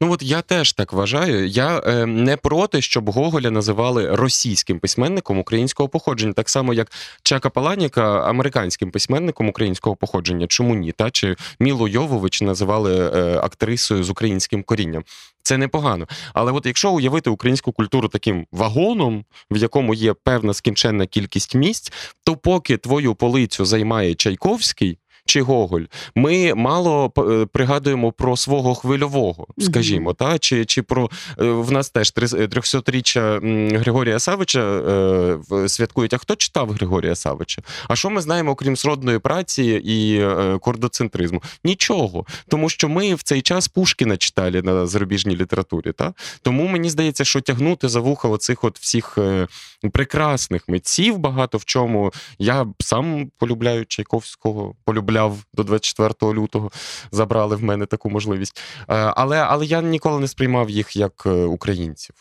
Ну от я теж так вважаю. Я е, не проти, щоб Гоголя називали російським письменником українського походження, так само як Чака Паланіка американським письменником українського походження. Чому ні? Та чи Мілу Йовович називали е, актрисою з українським корінням? Це непогано. Але от якщо уявити українську культуру таким вагоном, в якому є певна скінченна кількість місць, то поки твою полицю займає Чайковський. Чи Гоголь, ми мало е, пригадуємо про свого хвильового, скажімо, та чи, чи про е, в нас теж три- 300-річчя Григорія Савича е, святкують. А хто читав Григорія Савича? А що ми знаємо, окрім сродної праці і е, кордоцентризму? Нічого, тому що ми в цей час Пушкіна читали на зарубіжній літературі. Та тому мені здається, що тягнути за вуха оцих от всіх е, прекрасних митців багато в чому. Я сам полюбляю Чайковського, полюбляв до 24 лютого. Забрали в мене таку можливість. Е, Але, але я ніколи не сприймав їх як е, українців.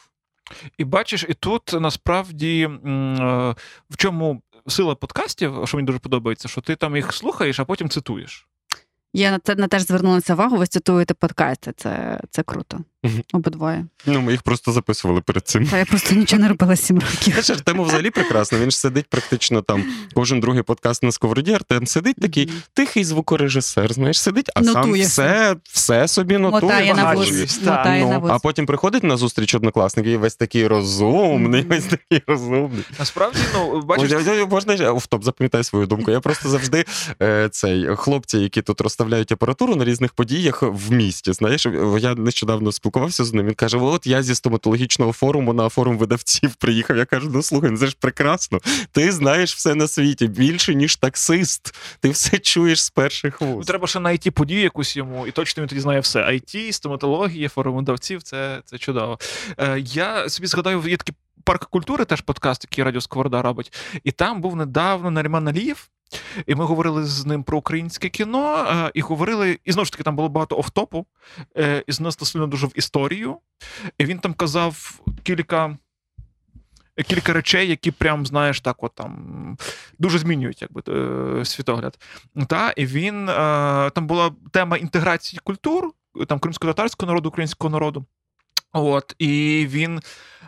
І бачиш, і тут насправді е, в чому сила подкастів, що мені дуже подобається, що ти там їх слухаєш, а потім цитуєш. Я на це на теж звернулася увагу. Ви цитуєте подкасти. Це, це круто. Обидвоє. Ну, ми їх просто записували перед цим. Та я просто нічого не робила сім років. Знаєш, Артему взагалі прекрасно. Він ж сидить практично там кожен другий подкаст на сковороді. Артем сидить такий тихий звукорежисер, знаєш, сидить, а сам все, все собі нотує. Ну, а потім приходить на зустріч однокласник і весь такий розумний, весь такий розумний. Насправді, ну бачиш, можна ж офтоп, запам'ятай свою думку. Я просто завжди е, цей хлопці, які тут розставляють апаратуру на різних подіях в місті. Знаєш, я нещодавно спілкувався з ним. Він каже: От я зі стоматологічного форуму на форум видавців приїхав. Я кажу: ну слухай, ну це ж прекрасно. Ти знаєш все на світі більше, ніж таксист. Ти все чуєш з перших Ну, вуст. треба ще на IT подію якусь йому, і точно він тоді знає все. IT, стоматологія, форум видавців це, це чудово. Е, я собі згадаю, є такий парк культури, теж подкаст, який Радіо Сковорода робить. І там був недавно Наріман Алієв. І ми говорили з ним про українське кіно, е, і говорили, і знову ж таки, там було багато офтопу, е, і знесло сильно дуже в історію. І він там казав кілька. Кілька речей, які прям, знаєш, так от там дуже змінюють якби, е, світогляд. Та, і він там була тема інтеграції культур, там кримсько-татарського народу, українського народу. От, і він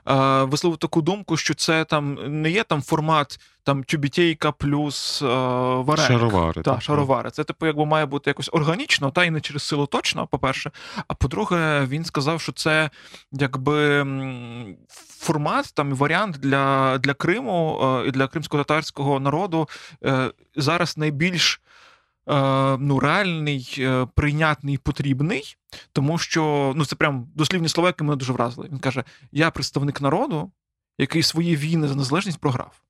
е, висловив таку думку, що це там не є там формат там тюбітейка плюс е, вареник. Шаровари. Так, шаровари. Це, типу, якби має бути якось органічно, та і не через силу точно, по-перше. А по-друге, він сказав, що це якби формат, там варіант для, для Криму е, і для кримсько-татарського народу е, зараз найбільш ну, реальний, е, прийнятний, потрібний, тому що ну, це прям дослівні слова, які мене дуже вразили. Він каже: Я представник народу, який свої війни за незалежність програв.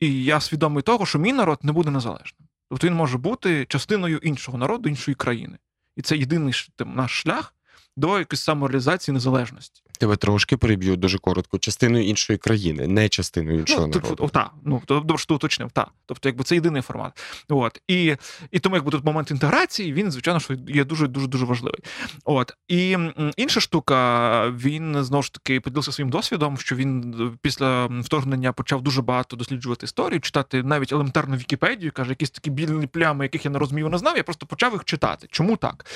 І я свідомий того, що мій народ не буде незалежним. Тобто він може бути частиною іншого народу, іншої країни. І це єдиний там, наш шлях до якоїсь самореалізації незалежності. Тебе трошки переб'ю дуже коротко. Частиною іншої країни, не частиною іншого Ну, народу. о, та, ну, добре, що уточнив, та. Тобто, якби це єдиний формат. От. І, і тому, якби тут момент інтеграції, він, звичайно, що є дуже дуже дуже важливий. От. І інша штука, він знову ж таки поділився своїм досвідом, що він е, після вторгнення почав дуже багато досліджувати історію, читати навіть елементарну Вікіпедію, каже, якісь такі білі плями, яких я не розумів, не знав, я просто почав їх читати. Чому так?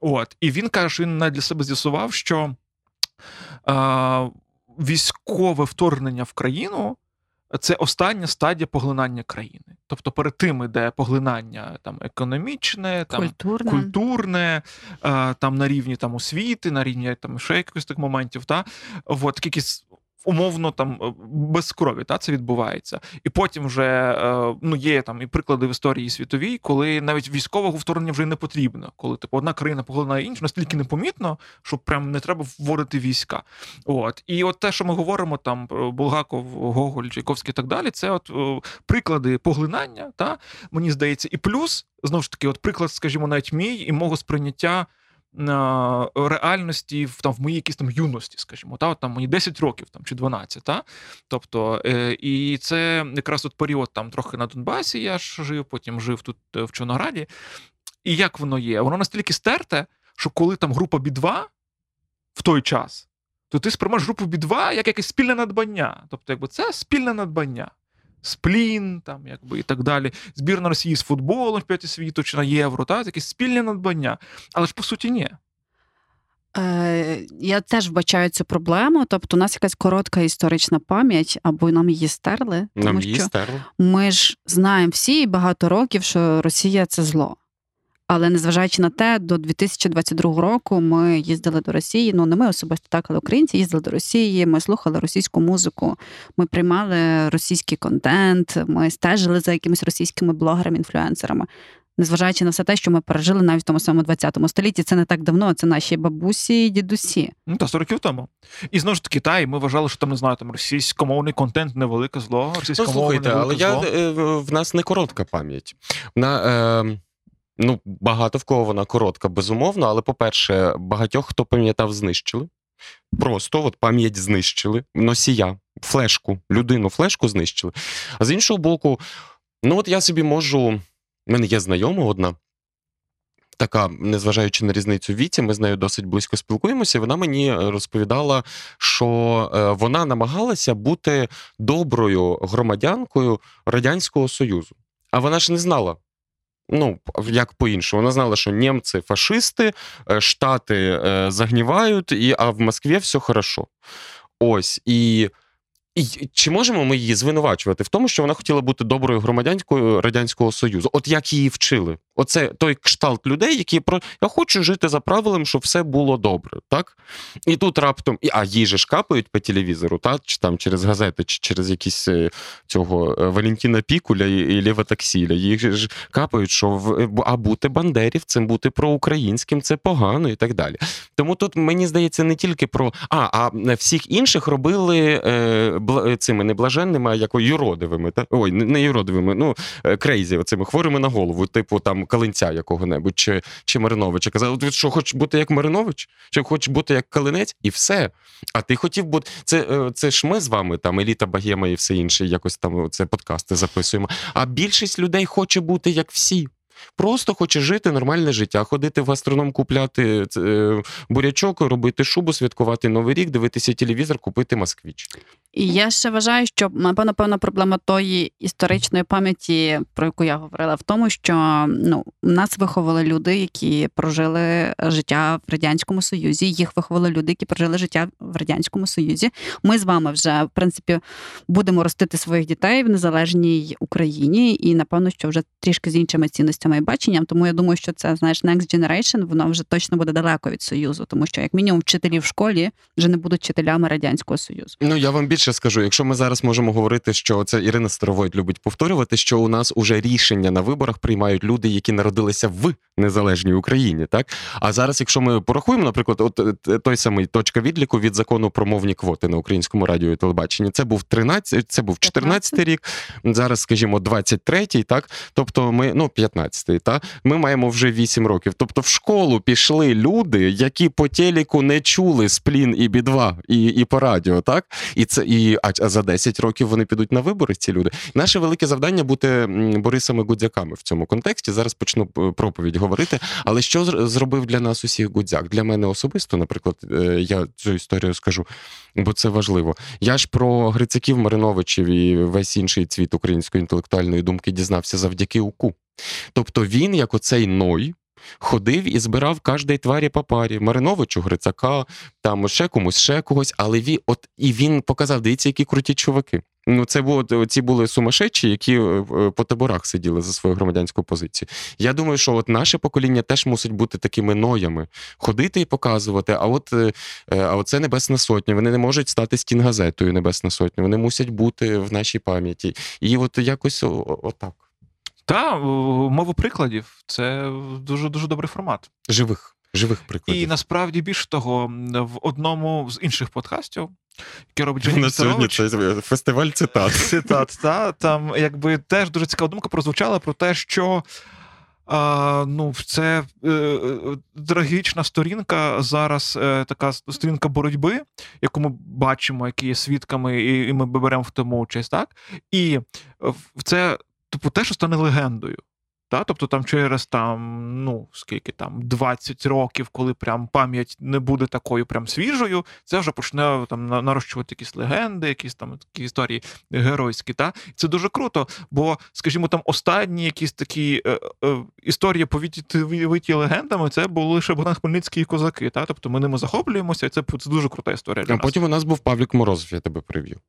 От. І він каже, що він навіть для себе з'ясував, що військове вторгнення в країну це остання стадія поглинання країни. Тобто перед тим іде поглинання там економічне, там культурне, культурне, там на рівні там освіти, на рівні там ще якихось тих моментів. Та от якісь. Умовно там е, без крові, та це відбувається, і потім вже е, ну є там і приклади в історії світовій, коли навіть військового вторгнення вже не потрібно, коли типу одна країна поглинає іншу, настільки непомітно, що прям не треба вводити війська. От. І от те, що ми говоримо, там про Булгаков, Гоголь, Чайковський і так далі, це от е, приклади поглинання, та мені здається, і плюс знову ж таки, от приклад, скажімо, навіть мій і мого сприйняття е, реальності в там в моїй якійсь там юності, скажімо, та от там мені 10 років там чи 12, та тобто, е, і це якраз от період там трохи на Донбасі. Я ж жив, потім жив тут е, в Чорнограді. І як воно є? Воно настільки стерте, що коли там група B2 в той час, то ти сприймаєш групу B2 як якесь спільне надбання. Тобто, якби це спільне надбання. Сплін, там, якби і так далі. Збірна Росії з футболом в п'яті світу чи на євро, та якісь спільні надбання. Але ж по суті, ні. Е, я теж вбачаю цю проблему. Тобто, у нас якась коротка історична пам'ять, або нам її стерли, тому Нам що її стерли. ми ж знаємо всі багато років, що Росія це зло. Але незважаючи на те, до 2022 року ми їздили до Росії. Ну не ми особисто так, але українці їздили до Росії. Ми слухали російську музику, ми приймали російський контент, ми стежили за якимись російськими блогерами, інфлюенсерами. Незважаючи на все те, що ми пережили навіть в тому самому 20 столітті, це не так давно. Це наші бабусі і дідусі. Ну та 100 років тому. І знову ж таки, та, і ми вважали, що там не знаю, там російськомовний контент невелике зло, Ну, російськомовне слухайте, але невелике я, зло. е, в нас не коротка пам'ять. На, е, ну, багато в кого вона коротка, безумовно, але, по-перше, багатьох, хто пам'ятав, знищили. Просто от пам'ять знищили, носія, флешку, людину, флешку знищили. А з іншого боку, ну от я собі можу. У мене є знайома одна. Така, незважаючи на різницю в віці, ми з нею досить близько спілкуємося. Вона мені розповідала, що е, вона намагалася бути доброю громадянкою Радянського Союзу. А вона ж не знала. Ну, як по-іншому, вона знала, що німці фашисти, е, Штати е, загнівають, і, а в Москві все хорошо. Ось. І, і чи можемо ми її звинувачувати в тому, що вона хотіла бути доброю громадянкою Радянського Союзу? От як її вчили? Оце той кшталт людей, які про я хочу жити за правилом, щоб все було добре, так? І тут раптом, а їй же ж капають по телевізору, так? чи там через газети, чи через якісь е, цього е, Валентина Пікуля і, Лео Таксіля. Їх ж капають, що в, а бути бандерівцем, бути проукраїнським це погано і так далі. Тому тут мені здається не тільки про а, а всіх інших робили е, цими не блаженними, а як юродивими. Та? Ой, не, юродивими, ну е, crazy, оцими хворими на голову, типу там Калинця якого-небудь чи, чи Мариновича. Казали, ти що, хочеш бути як Маринович? Чи хочеш бути як Калинець? І все. А ти хотів бути. Це, е, це ж ми з вами, там, еліта Богема і все інше, якось там це подкасти записуємо. А більшість людей хоче бути як всі. Просто хоче жити нормальне життя, ходити в гастроном, купляти е, бурячок, робити шубу, святкувати Новий рік, дивитися телевізор, купити москвіч. І я ще вважаю, що напевно певна проблема тої історичної пам'яті, про яку я говорила, в тому, що ну нас виховали люди, які прожили життя в радянському союзі. Їх виховали люди, які прожили життя в радянському союзі. Ми з вами вже в принципі будемо ростити своїх дітей в незалежній Україні, і напевно, що вже трішки з іншими цінностями і баченням. Тому я думаю, що це знаєш Next Generation, воно вже точно буде далеко від союзу, тому що як мінімум вчителі в школі вже не будуть вчителями радянського союзу. Ну я вам більше скажу, якщо ми зараз можемо говорити, що це Ірина Старовойт любить повторювати, що у нас уже рішення на виборах приймають люди, які народилися в незалежній Україні, так а зараз, якщо ми порахуємо, наприклад, от е, той самий точка відліку від закону про мовні квоти на українському радіо і телебаченні, це був 13, це був 14 рік. Зараз, скажімо, 23-й, так тобто ми ну 15-й, та ми маємо вже 8 років. Тобто, в школу пішли люди, які по телеку не чули сплін і бі-2, і, і по радіо, так і це і а, за 10 років вони підуть на вибори. Ці люди. Наше велике завдання бути Борисами Гудзяками в цьому контексті. Зараз почну е, проповідь говорити. Але що зр- зробив для нас усіх Гудзяк? Для мене особисто, наприклад, е, я цю історію скажу, бо це важливо. Я ж про Грицаків, Мариновичів і весь інший цвіт української інтелектуальної думки дізнався завдяки УКУ. Тобто він, як оцей Ной. Ходив і збирав кожній тварі по парі. Мариновичу, Грицака, там ще комусь, ще когось, але він, от, і він показав, дивіться, які круті чуваки. Ну, це було, ці були сумасшедші, які е, е, по таборах сиділи за свою громадянську позицію. Я думаю, що от наше покоління теж мусить бути такими ноями, ходити і показувати. А от е, а оце Небесна Сотня. Вони не можуть стати стінгазетою Небесна Сотня. Вони мусять бути в нашій пам'яті. І от якось отак. Та мова прикладів це дуже дуже добрий формат. Живих, живих прикладів. І насправді більше того, в одному з інших подкастів, який робить на сьогодні це фестиваль цитат. [laughs] цитат, та, там якби теж дуже цікава думка прозвучала про те, що А, ну, це е, е, трагічна сторінка зараз, е, така сторінка боротьби, яку ми бачимо, які є свідками, і, і ми беремо в тому участь, так? І е, в- це, типу, те, що стане легендою. Та? Тобто там через там, ну, скільки там, 20 років, коли прям пам'ять не буде такою прям свіжою, це вже почне там нарощувати якісь легенди, якісь там такі історії геройські. Та? Це дуже круто, бо, скажімо, там останні якісь такі е, е, історії повіті легендами, це були лише Богдан Хмельницький і козаки. Та? Тобто ми ними захоплюємося, і це, це дуже крута історія для А нас. потім у нас був Павлік Морозов, я тебе привів.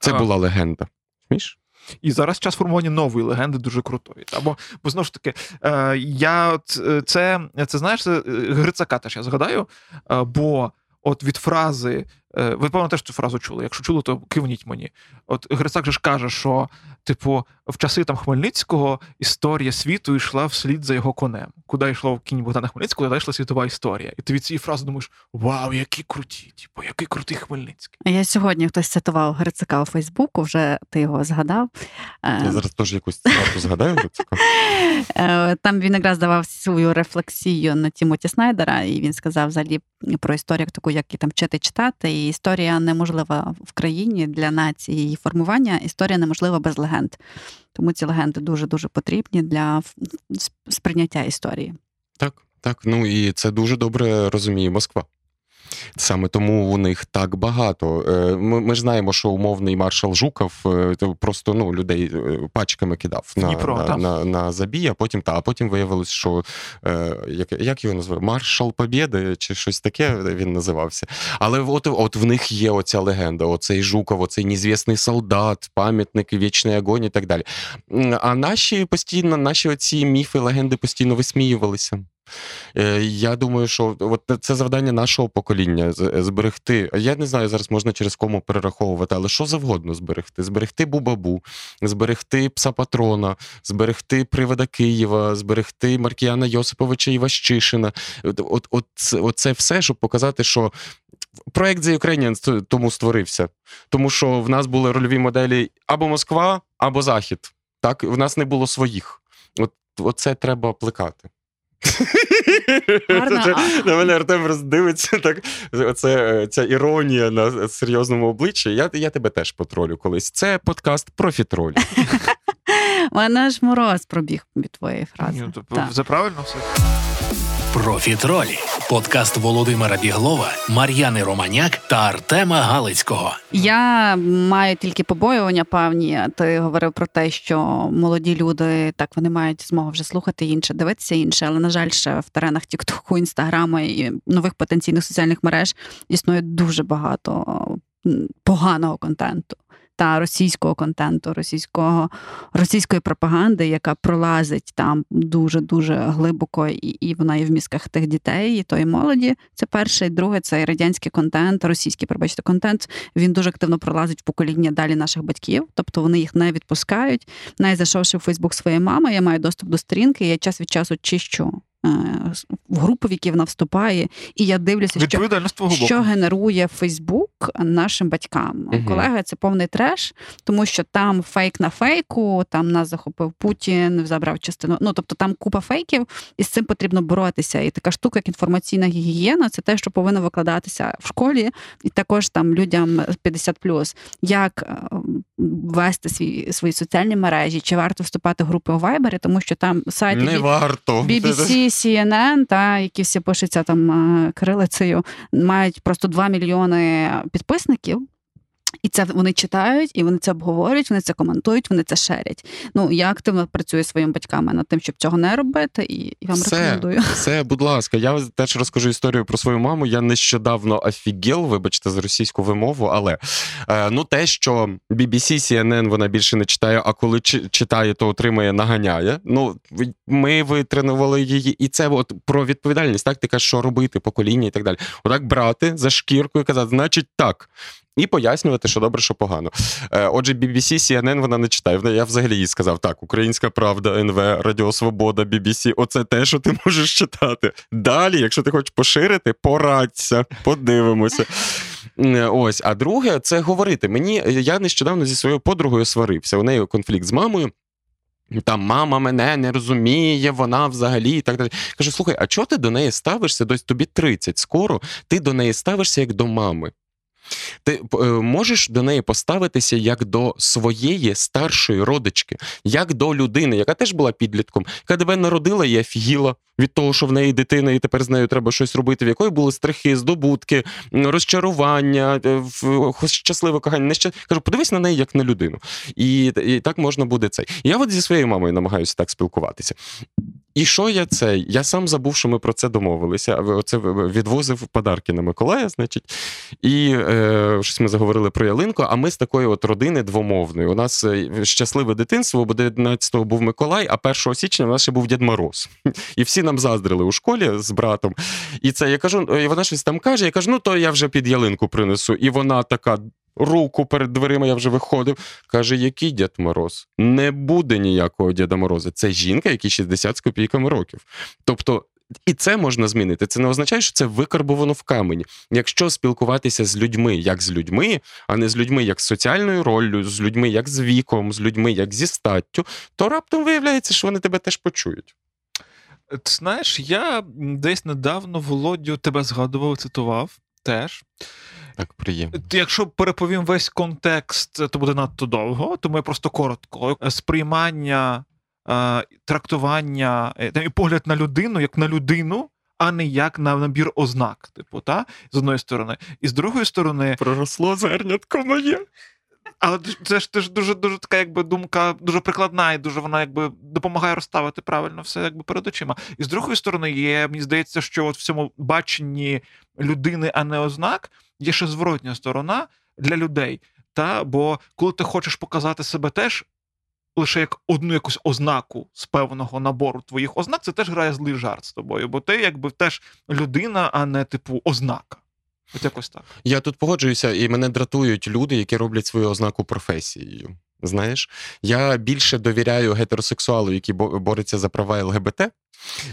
Це А. була легенда. Сміш? І зараз час формування нової легенди дуже крутої. Або Бо, знову ж таки, е, я е, це, це знаєш, це е, Грицака теж я згадаю, бо от від фрази, ви певно теж цю фразу чули. Якщо чули, то кивніть мені. От Грицак же ж каже, що, типу, в часи там Хмельницького історія світу йшла вслід за його конем. Куди йшло кінь Богдана Хмельницького, туди йшла світова історія. І ти від цієї фрази думаєш: вау, які круті! Типу, який крутий Хмельницький. Я сьогодні хтось цитував Грицака у Фейсбуку, вже ти його згадав. Е, Я зараз теж якусь цитату згадаю. Грицака. [laughs] Е, Там він якраз давав свою рефлексію на Тімоті Снайдера, і він сказав взагалі про історію як таку, як і там вчити читати. І історія неможлива в країні для нації її формування. Історія неможлива без легенд. Тому ці легенди дуже дуже потрібні для сприйняття історії. Так, так. Ну і це дуже добре розуміє Москва. Саме тому у них так багато. Е, Ми, ми ж знаємо, що умовний маршал Жуков е, просто ну, людей е, пачками кидав на, Дніпро, на, на, на забій, а потім та, а потім виявилось, що як, як його назвали? Маршал Побєди чи щось таке він називався. Але от, от в них є оця легенда, оцей Жуков, оцей незвісний солдат, пам'ятник, вічний огонь і так далі. А наші постійно, наші оці міфи, легенди постійно висміювалися. Е, Я думаю, що от це завдання нашого покоління з- зберегти. Я не знаю, зараз можна через кому перераховувати, але що завгодно зберегти: зберегти Бубабу, зберегти пса патрона, зберегти привода Києва, зберегти Маркіяна Йосиповича Іващишина. От, от, от, це- все, щоб показати, що проект The Ukrainians тому створився. Тому що в нас були рольові моделі або Москва, або Захід. Так, в нас не було своїх. От, от це треба плекати. На мене Артем роздивиться так. Оце, е, ця іронія на серйозному обличчі. Я, я тебе теж потролю колись. Це подкаст про фітролі. У [laughs] мене ж мороз пробіг від твоєї фрази. Ні, то, Так. Це правильно все. Профітролі подкаст Володимира Біглова, Мар'яни Романяк та Артема Галицького. Я маю тільки побоювання певні. Ти говорив про те, що молоді люди так вони мають змогу вже слухати інше, дивитися інше, але на жаль, ще в теренах Тіктоку, Інстаграма і нових потенційних соціальних мереж існує дуже багато поганого контенту. Та російського контенту, російського російської пропаганди, яка пролазить там дуже дуже глибоко, і, і вона є в мізках тих дітей, і тої молоді. Це перше, і друге, це і радянський контент, російський, пробачте, контент. Він дуже активно пролазить в покоління далі наших батьків, тобто вони їх не відпускають. Навіть зайшовши в Фейсбук своєї мами, я маю доступ до сторінки, я час від часу чищу в групу, в які вона вступає, і я дивлюся, що що генерує Фейсбук нашим батькам. Мгм. Колеги, це повний треш, тому що там фейк на фейку, там нас захопив Путін, забрав частину. Ну тобто там купа фейків, і з цим потрібно боротися. І така штука, як інформаційна гігієна, це те, що повинно викладатися в школі, і також там людям 50+, як е, вести свій свої соціальні мережі, чи варто вступати в групи у Вайбері, тому що там сайти Не варто. BBC, CNN, [laughs] та які всі пишуться там крилицею, мають просто 2 мільйони підписників. І це вони читають, і вони це обговорюють, вони це коментують, вони це шерять. Ну я активно працюю зі своїми батьками над тим, щоб цього не робити, і, і вам Все, рекомендую. [laughs] все, будь ласка, я теж розкажу історію про свою маму. Я нещодавно офігел, вибачте, за російську вимову, але е, ну те, що BBC, CNN вона більше не читає, а коли читає, то отримає, наганяє. Ну, ми витренували її, і це от про відповідальність, так? Ти кажеш, що робити, покоління і так далі. Отак брати за шкірку і казати, значить так. І пояснювати, що добре, що погано. Е, Отже, BBC, CNN вона не читає. Я взагалі їй сказав: так, Українська Правда, НВ, Радіо Свобода, BBC, оце те, що ти [laughs] можеш читати. Далі, якщо ти хочеш поширити, порадься, подивимося. Ось, а друге, це говорити. Мені я нещодавно зі своєю подругою сварився. У неї конфлікт з мамою. Там мама мене не розуміє, вона взагалі і так далі. Кажу, слухай, а чого ти до неї ставишся? Дось тобі 30 скоро, ти до неї ставишся як до мами. Ти е, можеш до неї поставитися як до своєї старшої родички, як до людини, яка теж була підлітком, яка тебе народила і офігіла від того, що в неї дитина, і тепер з нею треба щось робити, в якої були страхи, здобутки, розчарування, е, щасливе кохання. Неща... Кажу, подивись на неї як на людину. І, і так можна буде цей. Я от зі своєю мамою намагаюся так спілкуватися. І що я цей? Я сам забув, що ми про це домовилися. Оце відвозив подарки на Миколая, значить. І е, щось ми заговорили про ялинку. А ми з такої от родини двомовної. У нас е, щасливе дитинство, бо 19-го був Миколай, а 1 січня у нас ще був Дід Мороз. І всі нам заздрили у школі з братом. І це я кажу, і вона щось там каже. Я кажу, ну то я вже під ялинку принесу. І вона така. Руку перед дверима я вже виходив. Каже, який Дід Мороз? Не буде ніякого Діда Мороза. Це жінка, якій 60 з копійками років. Тобто, і це можна змінити. Це не означає, що це викарбовано в камені. Якщо спілкуватися з людьми як з людьми, а не з людьми як з соціальною роллю, з людьми як з віком, з людьми як зі статтю, то раптом виявляється, що вони тебе теж почують. Ти знаєш, я десь недавно Володю тебе згадував, цитував теж. Так приємно. Якщо переповім весь контекст, то буде надто довго, тому я просто коротко. Сприймання, е, трактування е, і погляд на людину як на людину, а не як на набір ознак. Типу, та? з одної сторони. І з другої сторони, Проросло зернятко моє. Але це ж теж дуже дуже така, якби думка дуже прикладна, і дуже вона якби допомагає розставити правильно все якби перед очима. І з другої сторони, є, мені здається, що от в цьому баченні людини, а не ознак, є ще зворотня сторона для людей. Та? Бо коли ти хочеш показати себе теж лише як одну якусь ознаку з певного набору твоїх ознак, це теж грає злий жарт з тобою, бо ти якби теж людина, а не типу ознака. От якось так. Я тут погоджуюся, і мене дратують люди, які роблять свою ознаку професією. Знаєш, я більше довіряю гетеросексуалу, який бореться за права ЛГБТ,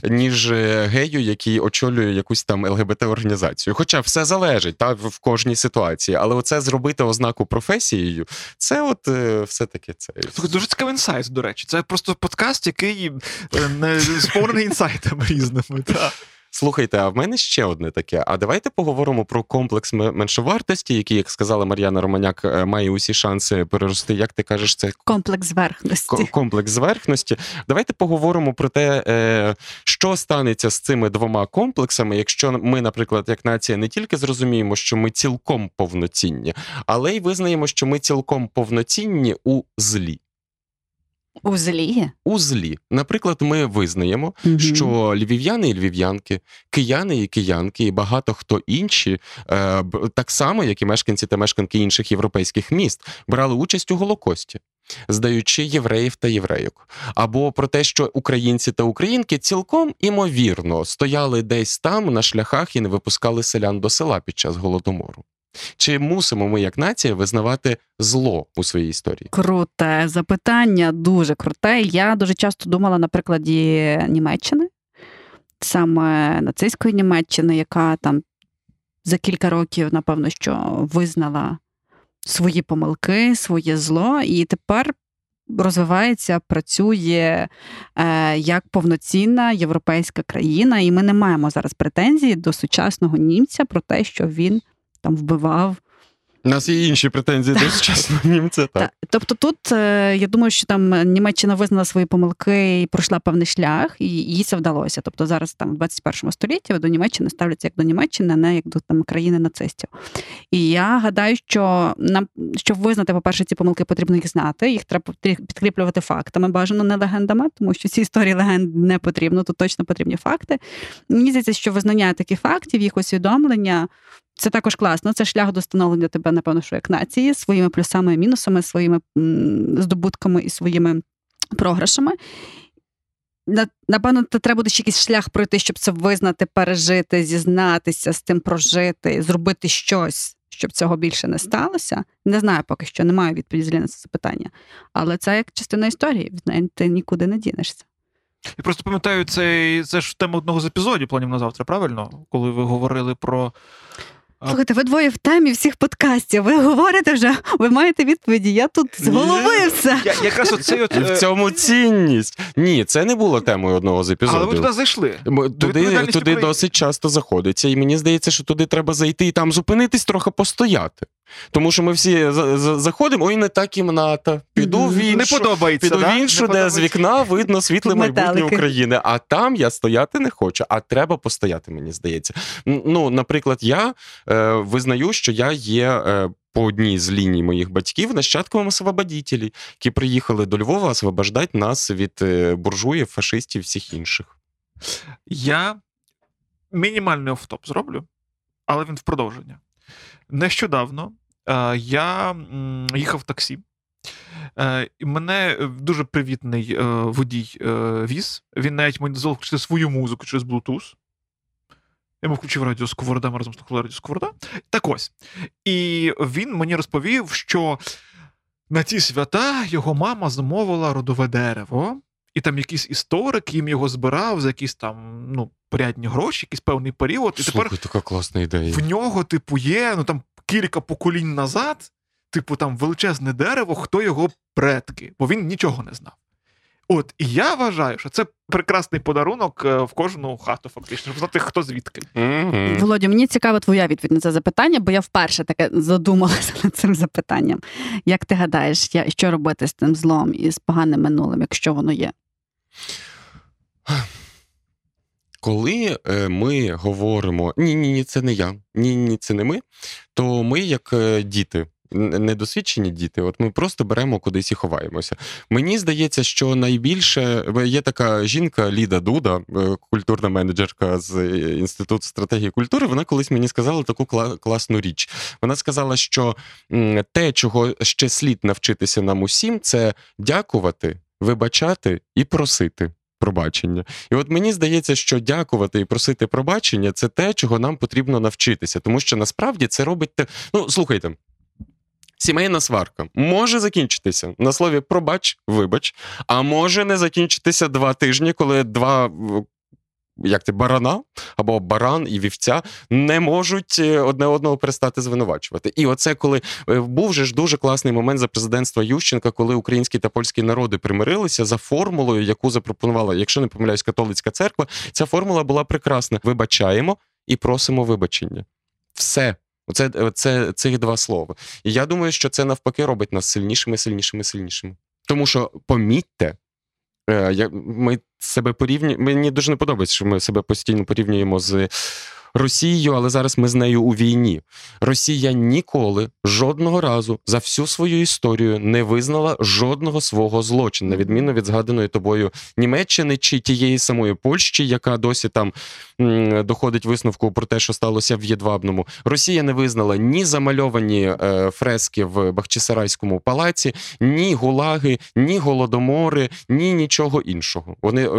ніж е, гею, який очолює якусь там ЛГБТ-організацію. Хоча все залежить та, в кожній ситуації, але оце зробити ознаку професією, це от е, все-таки це. Слухай, дуже цікавий інсайт, до речі. Це просто подкаст, який е, не сповнений інсайтами різними. [laughs] Та. Слухайте, а в мене ще одне таке. А давайте поговоримо про комплекс меншовартості, який, як сказала Мар'яна Романяк, е, має усі шанси перерости. Як ти кажеш, це Комплекс зверхності. комплекс зверхності. Давайте поговоримо про те, е, що станеться з цими двома комплексами, якщо ми, наприклад, як нація, не тільки зрозуміємо, що ми цілком повноцінні, але й визнаємо, що ми цілком повноцінні у злі. У злі. У злі, наприклад, ми визнаємо, Мгм. що львів'яни і львів'янки, кияни і киянки, і багато хто інші, е, так само, як і мешканці та мешканки інших європейських міст, брали участь у Голокості, здаючи євреїв та єврейок. Або про те, що українці та українки цілком імовірно стояли десь там на шляхах і не випускали селян до села під час голодомору. Чи мусимо ми, як нація, визнавати зло у своїй історії? Круте запитання, дуже круте. Я дуже часто думала на прикладі Німеччини, саме нацистської Німеччини, яка там за кілька років, напевно, що визнала свої помилки, своє зло, і тепер розвивається, працює е, як повноцінна європейська країна, і ми не маємо зараз претензій до сучасного німця про те, що він там вбивав У нас є інші претензії до [laughs] сучасного німця. Так. так. Тобто тут е, я думаю, що там Німеччина визнала свої помилки і пройшла певний шлях, і їй це вдалося. Тобто зараз там в 21 столітті до Німеччини ставляться як до Німеччини, а не як до там країни нацистів. І я гадаю, що нам щоб визнати, по-перше, ці помилки потрібно їх знати. Їх треба підкріплювати фактами, бажано не легендами, тому що ці історії легенд не потрібно. Тут точно потрібні факти. Мені здається, що визнання таких фактів, їх усвідомлення. Це також класно. Це шлях до становлення тебе, напевно, що як нації, своїми плюсами і мінусами, своїми здобутками і своїми програшами. Напевно, то треба буде ще якийсь шлях пройти, щоб це визнати, пережити, зізнатися, з тим прожити, зробити щось, щоб цього більше не сталося. Не знаю поки що, не маю відповіді на це запитання. Але це як частина історії, від неї ти нікуди не дінешся. Я просто пам'ятаю, це, це ж тема одного з епізодів планів на завтра, правильно? Коли ви говорили про Слухайте, ви двоє в темі всіх подкастів. Ви говорите вже, ви маєте відповіді. Я тут з голови все. Я, якраз оцей от. В е, цьому цінність. Ні, це не було темою одного з Але ви туди зайшли. Ми- Туди, відповідальності туди України. досить часто заходиться, і мені здається, що туди треба зайти і там зупинитись, трохи постояти. Тому що ми всі за- за- заходимо, ой, не та кімната. Піду в Мгм. Не іншу, подобається. піду в Не іншу, де з вікна видно світле майбутнє України. А там я стояти не хочу, а треба постояти, мені здається. Ну, наприклад, я е, визнаю, що я є. Е, по одній з ліній моїх батьків нащадком освободітелів, які приїхали до Львова освобождати нас від е, буржуїв, фашистів, всіх інших. Я мінімальний офтоп зроблю, але він в продовження. Нещодавно е, я їхав в таксі. Е, мене е, дуже привітний водій віз. Він навіть мені дозволив включити свою музику через Bluetooth. Я йому включив радіо Сковорода, ми разом слухали радіо Сковорода. Так ось. І він мені розповів, що на ці свята його мама замовила родове дерево, і там якийсь історик їм його збирав за якісь там ну, порядні гроші, якийсь певний період. І тепер така класна ідея. в нього, типу, є ну там кілька поколінь назад, типу, там величезне дерево, хто його предки, бо він нічого не знав. От, і я вважаю, що це прекрасний подарунок е, в кожну хату, фактично, щоб знати, хто звідки. Мгм. Володю, мені цікава твоя відповідь на це запитання, бо я вперше таке задумалася [laughs] над цим запитанням. Як ти гадаєш, що робити з тим злом і з поганим минулим, якщо воно є? Коли е, ми говоримо ні, ні, ні, це не я, ні, ні, це не ми, то ми, як е, діти, недосвідчені діти, от ми просто беремо кудись і ховаємося. Мені здається, що найбільше є така жінка Ліда Дуда, е, культурна менеджерка з інституту стратегії культури. Вона колись мені сказала таку кла- класну річ. Вона сказала, що те, чого ще слід навчитися нам усім, це дякувати, вибачати і просити. Пробачення, і от мені здається, що дякувати і просити пробачення це те, чого нам потрібно навчитися, тому що насправді це робить те. Ну слухайте, сімейна сварка може закінчитися на слові пробач, вибач, а може не закінчитися два тижні, коли два. Як ти барана або баран і вівця не можуть е, одне одного перестати звинувачувати. І оце коли е, був же ж дуже класний момент за президентства Ющенка, коли українські та польські народи примирилися за формулою, яку запропонувала, якщо не помиляюсь, католицька церква. Ця формула була прекрасна: вибачаємо і просимо вибачення. Все. Оце, це цих два слова. І я думаю, що це навпаки робить нас сильнішими, сильнішими, сильнішими. Тому що помітьте, я, ми себе порівнюємо. Мені дуже не подобається, що ми себе постійно порівнюємо з Росією, але зараз ми з нею у війні. Росія ніколи жодного разу за всю свою історію не визнала жодного свого злочину, на відміну від згаданої тобою Німеччини чи тієї самої Польщі, яка досі там м, доходить висновку про те, що сталося в Єдвабному. Росія не визнала ні замальовані е, фрески в Бахчисарайському палаці, ні гулаги, ні голодомори, ні нічого іншого. Вони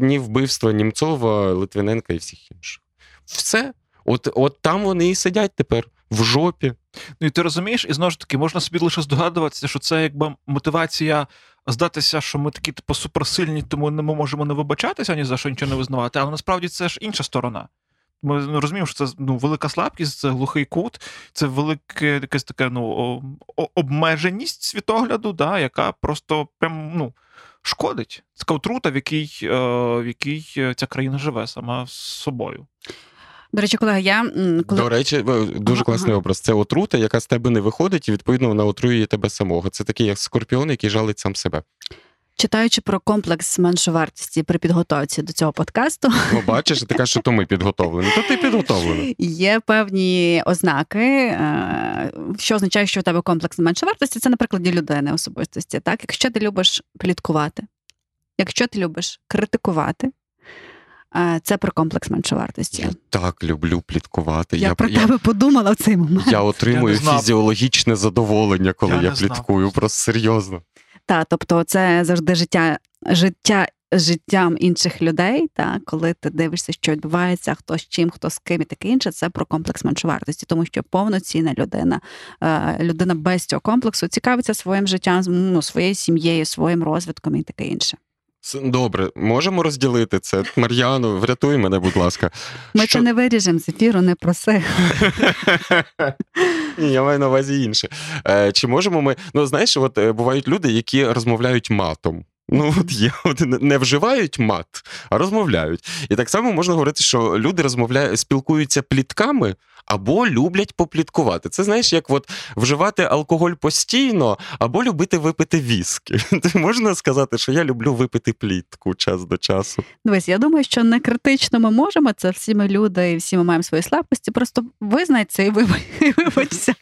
ні вбивства Німцова, Литвиненка і всіх інших. Все. От, от там вони і сидять тепер в жопі. Ну і ти розумієш, і знову ж таки, можна собі лише здогадуватися, що це якби мотивація здатися, що ми такі типу суперсильні, тому ми можемо не вибачатися ні за що нічого не визнавати. Але насправді це ж інша сторона. Ми ну, розуміємо, що це ну, велика слабкість, це глухий кут, це велике якесь таке ну, обмеженість світогляду, да, яка просто прям ну, шкодить. Це така отрута, в якій, е, в якій е, ця країна живе сама з собою. До речі, колеги, я коли До речі, дуже класний ага. образ. Це отрута, яка з тебе не виходить, і відповідно вона отруює тебе самого. Це такий як скорпіон, який жалить сам себе. читаючи про комплекс меншовартості при підготовці до цього подкасту, Ну, бачиш, ти кажеш, що то ми підготовлені. То ти підготовлений. є певні ознаки, е, що означає, що у тебе комплекс меншовартості. Це на прикладі людини особистості. Так, якщо ти любиш пліткувати, якщо ти любиш критикувати. Це про комплекс меншовартості. Я так люблю пліткувати. Я, Я, про я, тебе подумала в цей момент. я отримую Я фізіологічне задоволення, коли Я я, пліткую. Просто серйозно. Та, тобто, це завжди життя, життя життям інших людей. Та, коли ти дивишся, що відбувається, хто з чим, хто з ким і таке інше, це про комплекс меншовартості, тому що повноцінна людина, е, людина без цього комплексу цікавиться своїм життям, ну, своєю сім'єю, своїм розвитком і таке інше. Добре, можемо розділити це. Мар'яно, врятуй мене, будь ласка. Ми Що- це не виріжемо з ефіру, не проси. [laughs] Ні, я маю на увазі інше. Е, чи можемо ми. Ну, знаєш, от е, бувають люди, які розмовляють матом. Ну, от є, от не- вживають мат, а розмовляють. І так само можна говорити, що люди розмовляють, спілкуються плітками або люблять попліткувати. Це знаєш, як от вживати алкоголь постійно, або любити випити віскі. [laughs] Ти можна сказати, що я люблю випити плітку час до часу. Дивись, я думаю, що не критично ми можемо. Це всі ми люди, і всі ми маємо свої слабкості. Просто визнай це і вибач- [laughs] вибачся.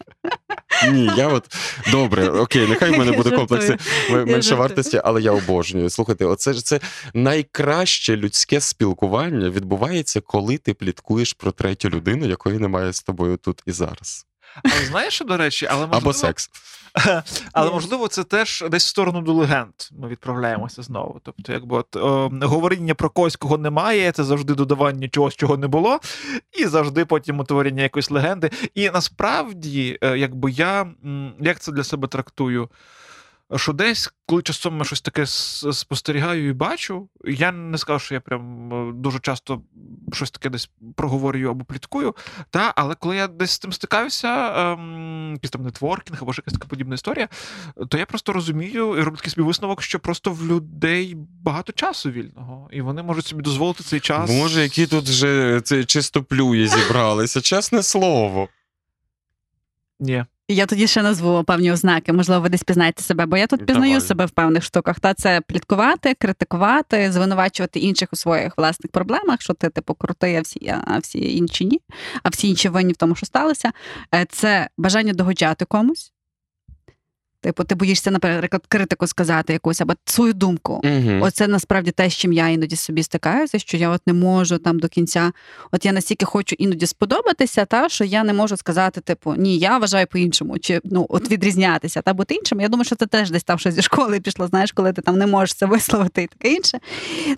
Ні, я от добре, окей, нехай в мене буде комплекси менше вартості, але я обожнюю. Слухайте, оце ж це найкраще людське спілкування відбувається, коли ти пліткуєш про третю людину, якої немає з тобою тут і зараз. Але знаєш, що, до речі, але можливо, Або секс. [laughs] Але можливо, це теж десь в сторону до легенд. Ми відправляємося знову. Тобто, якби от о, говоріння про когось, кого немає, це завжди додавання чогось, чого не було, і завжди потім утворення якоїсь легенди. І насправді, е, якби я як це для себе трактую. Що десь, коли часом я щось таке спостерігаю і бачу, я не скажу, що я прям е, дуже часто щось таке десь проговорюю або пліткую, та, але коли я десь з тим стикаюся, ем, якийсь там нетворкінг або ж якась така подібна історія, то я просто розумію і роблю такий собі висновок, що просто в людей багато часу вільного, і вони можуть собі дозволити цей час. Боже, які тут вже це чистоплюї зібралися, чесне слово. Ні. Я тоді ще назву певні ознаки. Можливо, ви десь пізнаєте себе, бо я тут пізнаю Давай. себе в певних штуках. Та це пліткувати, критикувати, звинувачувати інших у своїх власних проблемах, що ти типу крутий, а всі, а всі інші ні, а всі інші винні в тому, що сталося. Е, Це бажання догоджати комусь. Типу, ти боїшся, наприклад, критику сказати якусь або свою думку. Угу. Оце насправді те, з чим я іноді собі стикаюся, що я от не можу там до кінця. От я настільки хочу іноді сподобатися, та що я не можу сказати, типу, ні, я вважаю по-іншому, чи ну от відрізнятися та бути іншим. Я думаю, що це теж десь там щось зі школи пішло, знаєш, коли ти там не можеш це висловити і таке інше.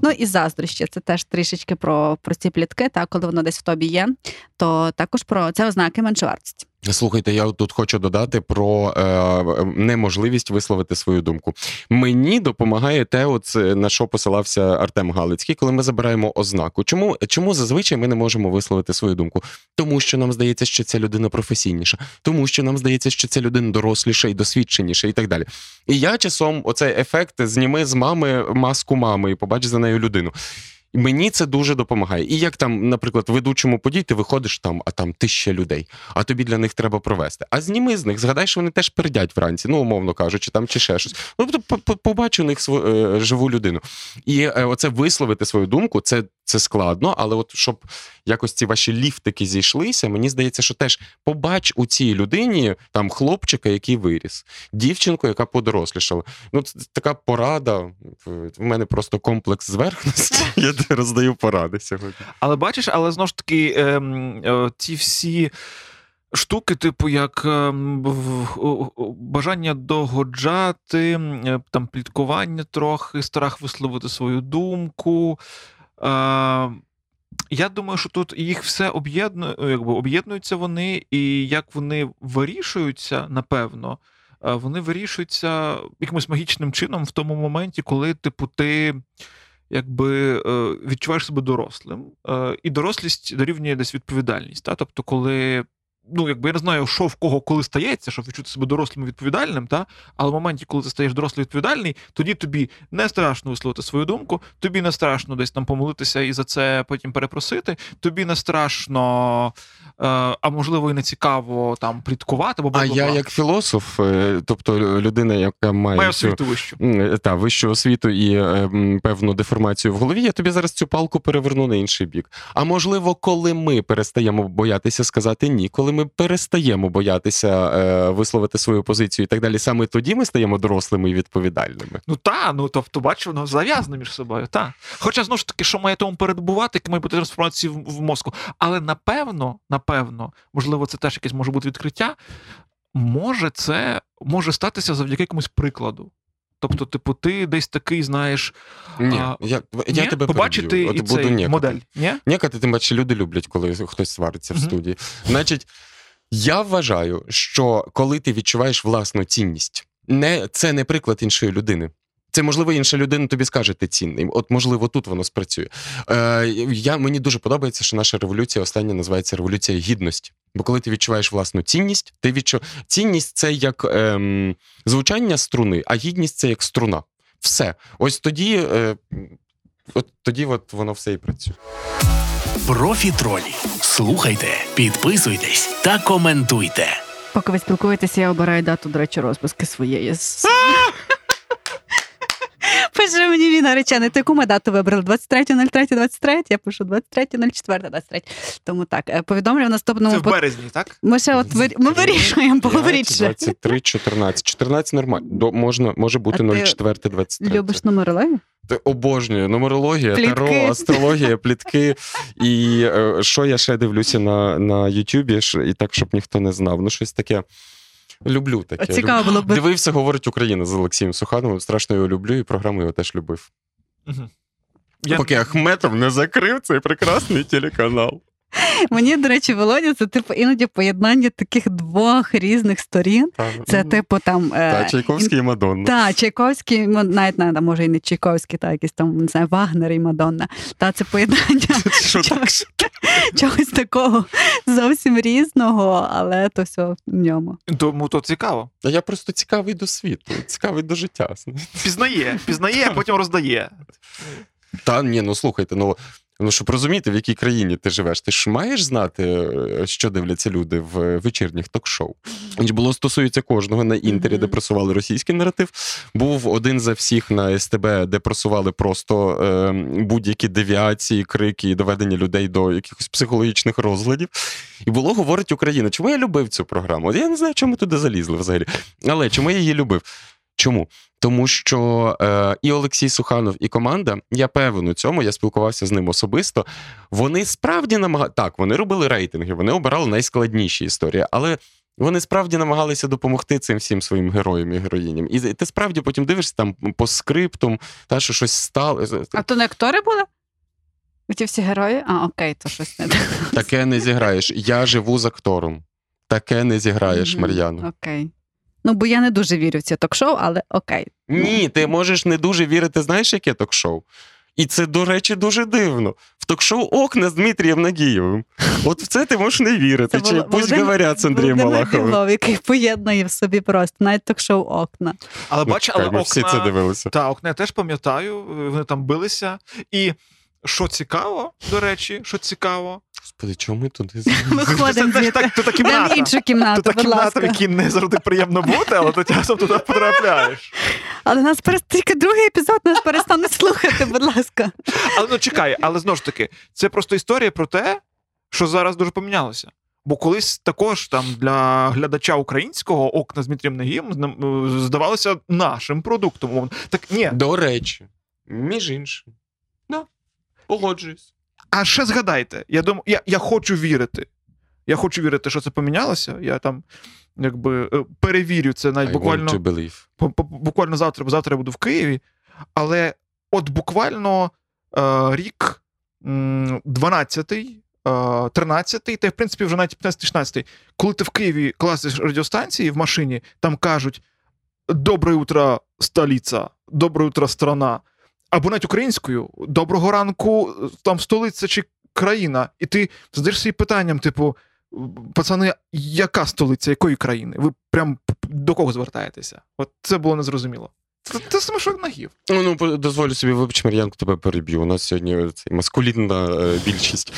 Ну і заздрощі, це теж трішечки про, про ці плітки, та коли воно десь в тобі є, то також про це ознаки меншовартості. Слухайте, я тут хочу додати про е, неможливість висловити свою думку. Мені допомагає те, от, е, на що посилався Артем Галицький, коли ми забираємо ознаку. Чому, чому зазвичай ми не можемо висловити свою думку? Тому що нам здається, що ця людина професійніша, тому що нам здається, що ця людина доросліша і досвідченіша, і так далі. І я часом оцей ефект зніми з мами маску мами і побач за нею людину. Мені це дуже допомагає. І як там, наприклад, ведучому подій, ти виходиш там, а там тисяча людей, а тобі для них треба провести. А зніми з них, згадай, що вони теж передять вранці, ну умовно кажучи, там чи ще щось. Ну тобто по- по- побачу них свою е, живу людину. І е, оце висловити свою думку, це, це складно, але от щоб якось ці ваші ліфтики зійшлися, мені здається, що теж побач у цій людині там хлопчика, який виріс, дівчинку, яка подорослішала. Ну, це така порада. В мене просто комплекс зверхності. [laughs] Я роздаю поради сьогодні. Але бачиш, але знову ж таки, ем, е, ці всі. Штуки, типу, як ем, бажання догоджати, е, там пліткування трохи, страх висловити свою думку. Я думаю, що тут їх все об'єднує, якби об'єднуються вони, і як вони вирішуються, напевно, е, вони вирішуються якимось магічним чином в тому моменті, коли, типу, ти якби е, відчуваєш себе дорослим, е, і дорослість дорівнює десь відповідальність. Та? Тобто, коли. Ну, якби я не знаю, що в кого коли стається, щоб відчути себе дорослим відповідальним, та? але в моменті, коли ти стаєш дорослий відповідальний, тоді тобі не страшно висловити свою думку, тобі не страшно десь там помолитися і за це потім перепросити, тобі не страшно, а можливо, і не цікаво там пліткувати, або А я як філософ, е, тобто людина, яка має, маю освіту вищу. та, вищу освіту і е, певну деформацію в голові, я тобі зараз цю палку переверну на інший бік. А можливо, коли ми перестаємо боятися сказати ні, коли ми перестаємо боятися е, висловити свою позицію і так далі, саме тоді ми стаємо дорослими і відповідальними. Ну та, ну тобто, бачу, воно зав'язано між собою. Та. Хоча знову ж таки, що має тому передбувати, які мають бути трансформації в, в мозку. Але напевно, напевно, можливо, це теж якесь може бути відкриття. Може, це може статися завдяки якомусь прикладу. Тобто, типу, ти десь такий знаєш, Ні, А, я, я ні? тебе побачити і буду цей модель. Ні? Нікати, тим паче люди люблять, коли хтось свариться в студії. Значить, я вважаю, що коли ти відчуваєш власну цінність, не, це не приклад іншої людини. Це можливо інша людина тобі скаже, ти цінний. От можливо, тут воно спрацює. Е, я, мені дуже подобається, що наша революція остання називається революція гідності. Бо коли ти відчуваєш власну цінність, ти відчу... цінність це як ем, звучання струни, а гідність це як струна. Все. Ось тоді, е, от тоді от воно все і працює. Профітролі. Слухайте, підписуйтесь та коментуйте. Поки ви спілкуєтеся, я обираю дату, до речі, розписки своєї. Пише мені він наречений. Ти яку ми дату вибрали? 23.03.23? Я пишу 23.04.23. Тому так, е, повідомлю в наступному Це в березні, так? Ми ще от вир- ми вирішуємо, поговоріть ще. 23, 14. 14 нормально. До, можна, може бути А 04, 23. Любиш нумерологію? Ти обожнюю нумерологія, Плітки. таро, астрологія, плітки. І е, що я ще дивлюся на, на Ютубі, і так, щоб ніхто не знав. Ну, щось таке. Люблю таке. Цікаво було б. Дивився, говорить Україна з Олексієм Сухановим. Страшно його люблю, і програму його теж любив. Угу. Я... Поки Ахметов не закрив цей прекрасний телеканал. Мені, до речі, Володя, це типу іноді поєднання таких двох різних сторін. Це типу там. е, Та, Чайковський і Мадонна. Та, Чайковський, навіть не, може і не Чайковський, та якийсь там, не знаю, Вагнер і Мадонна. Та це поєднання [laughs] Що так? [laughs] чогось такого зовсім різного, але то все в ньому. Тому то цікаво. Та Я просто цікавий до світу, цікавий до життя. Пізнає, пізнає, а потім роздає. Та ні, ну слухайте, ну. Ну, щоб розуміти, в якій країні ти живеш, ти ж маєш знати, е, що дивляться люди в вечірніх ток-шоу. Було стосується кожного на інтері, де просували російський наратив. Був один за всіх на СТБ, де просували просто е, будь-які девіації, крики і доведення людей до якихось психологічних розладів. І було говорить Україна. Чому я любив цю програму? Я не знаю, чому туди залізли взагалі. Але чому я її любив? Чому? Тому що е, і Олексій Суханов, і команда, я певен у цьому, я спілкувався з ним особисто. Вони справді намагали так, вони робили рейтинги, вони обирали найскладніші історії, але вони справді намагалися допомогти цим всім своїм героям і героїням. І ти справді потім дивишся там по скриптум, та що щось стало. А то не актори були? Ті всі герої? А, окей, то щось не так. Таке не зіграєш. Я живу з актором. Таке не зіграєш, Мар'яно. Окей. Ну, бо я не дуже вірю в ці ток-шоу, але окей. Ні, ти можеш не дуже вірити, знаєш, яке ток-шоу? І це, до речі, дуже дивно. В ток-шоу окна з Дмитрієм Нагієвим. От в це ти можеш не вірити. Це Чи Воло- пусть говорять з Андрієм Малаховим. Білов, який поєднує в собі просто навіть ток-шоу окна. Але Ну, бач, але ми всі це дивилися. Та, окна я теж пам'ятаю, вони там билися. І що цікаво, до речі, що цікаво, Господи, чому ми туди [laughs] Виходимо Це, це ж так, то та кімната. в іншу То та будь кімната, ласка. в якій не завжди приємно бути, але ти часом туди потрапляєш. Але нас перест... тільки другий епізод нас перестане слухати, будь ласка. Але ну чекай, але знову ж таки, це просто історія про те, що зараз дуже помінялося. Бо колись також там для глядача українського окна з Дмитрієм Нагієм здавалося нашим продуктом. Так ні, До речі, між іншим. Погоджуюсь. А ще згадайте, я думаю, я, я хочу вірити. Я хочу вірити, що це помінялося. Я там якби е, перевірю це навіть I буквально, want to believe. по- по- буквально завтра, бо завтра я буду в Києві. Але от буквально е, рік 12-й, е, 13-й, та в принципі вже навіть 15-16, коли ти в Києві класиш радіостанції в машині, там кажуть: Доброе утро, столиця, доброе утро, страна. Або навіть українською доброго ранку, там столиця чи країна. І ти задаєш собі питанням, типу, пацани, яка столиця, якої країни? Ви прям до кого звертаєтеся? От це було незрозуміло. Це, що нагів. Ну, ну, дозволю собі, вибач, Мар'янку, тебе переб'ю. У нас сьогодні цей маскулінна е, більшість.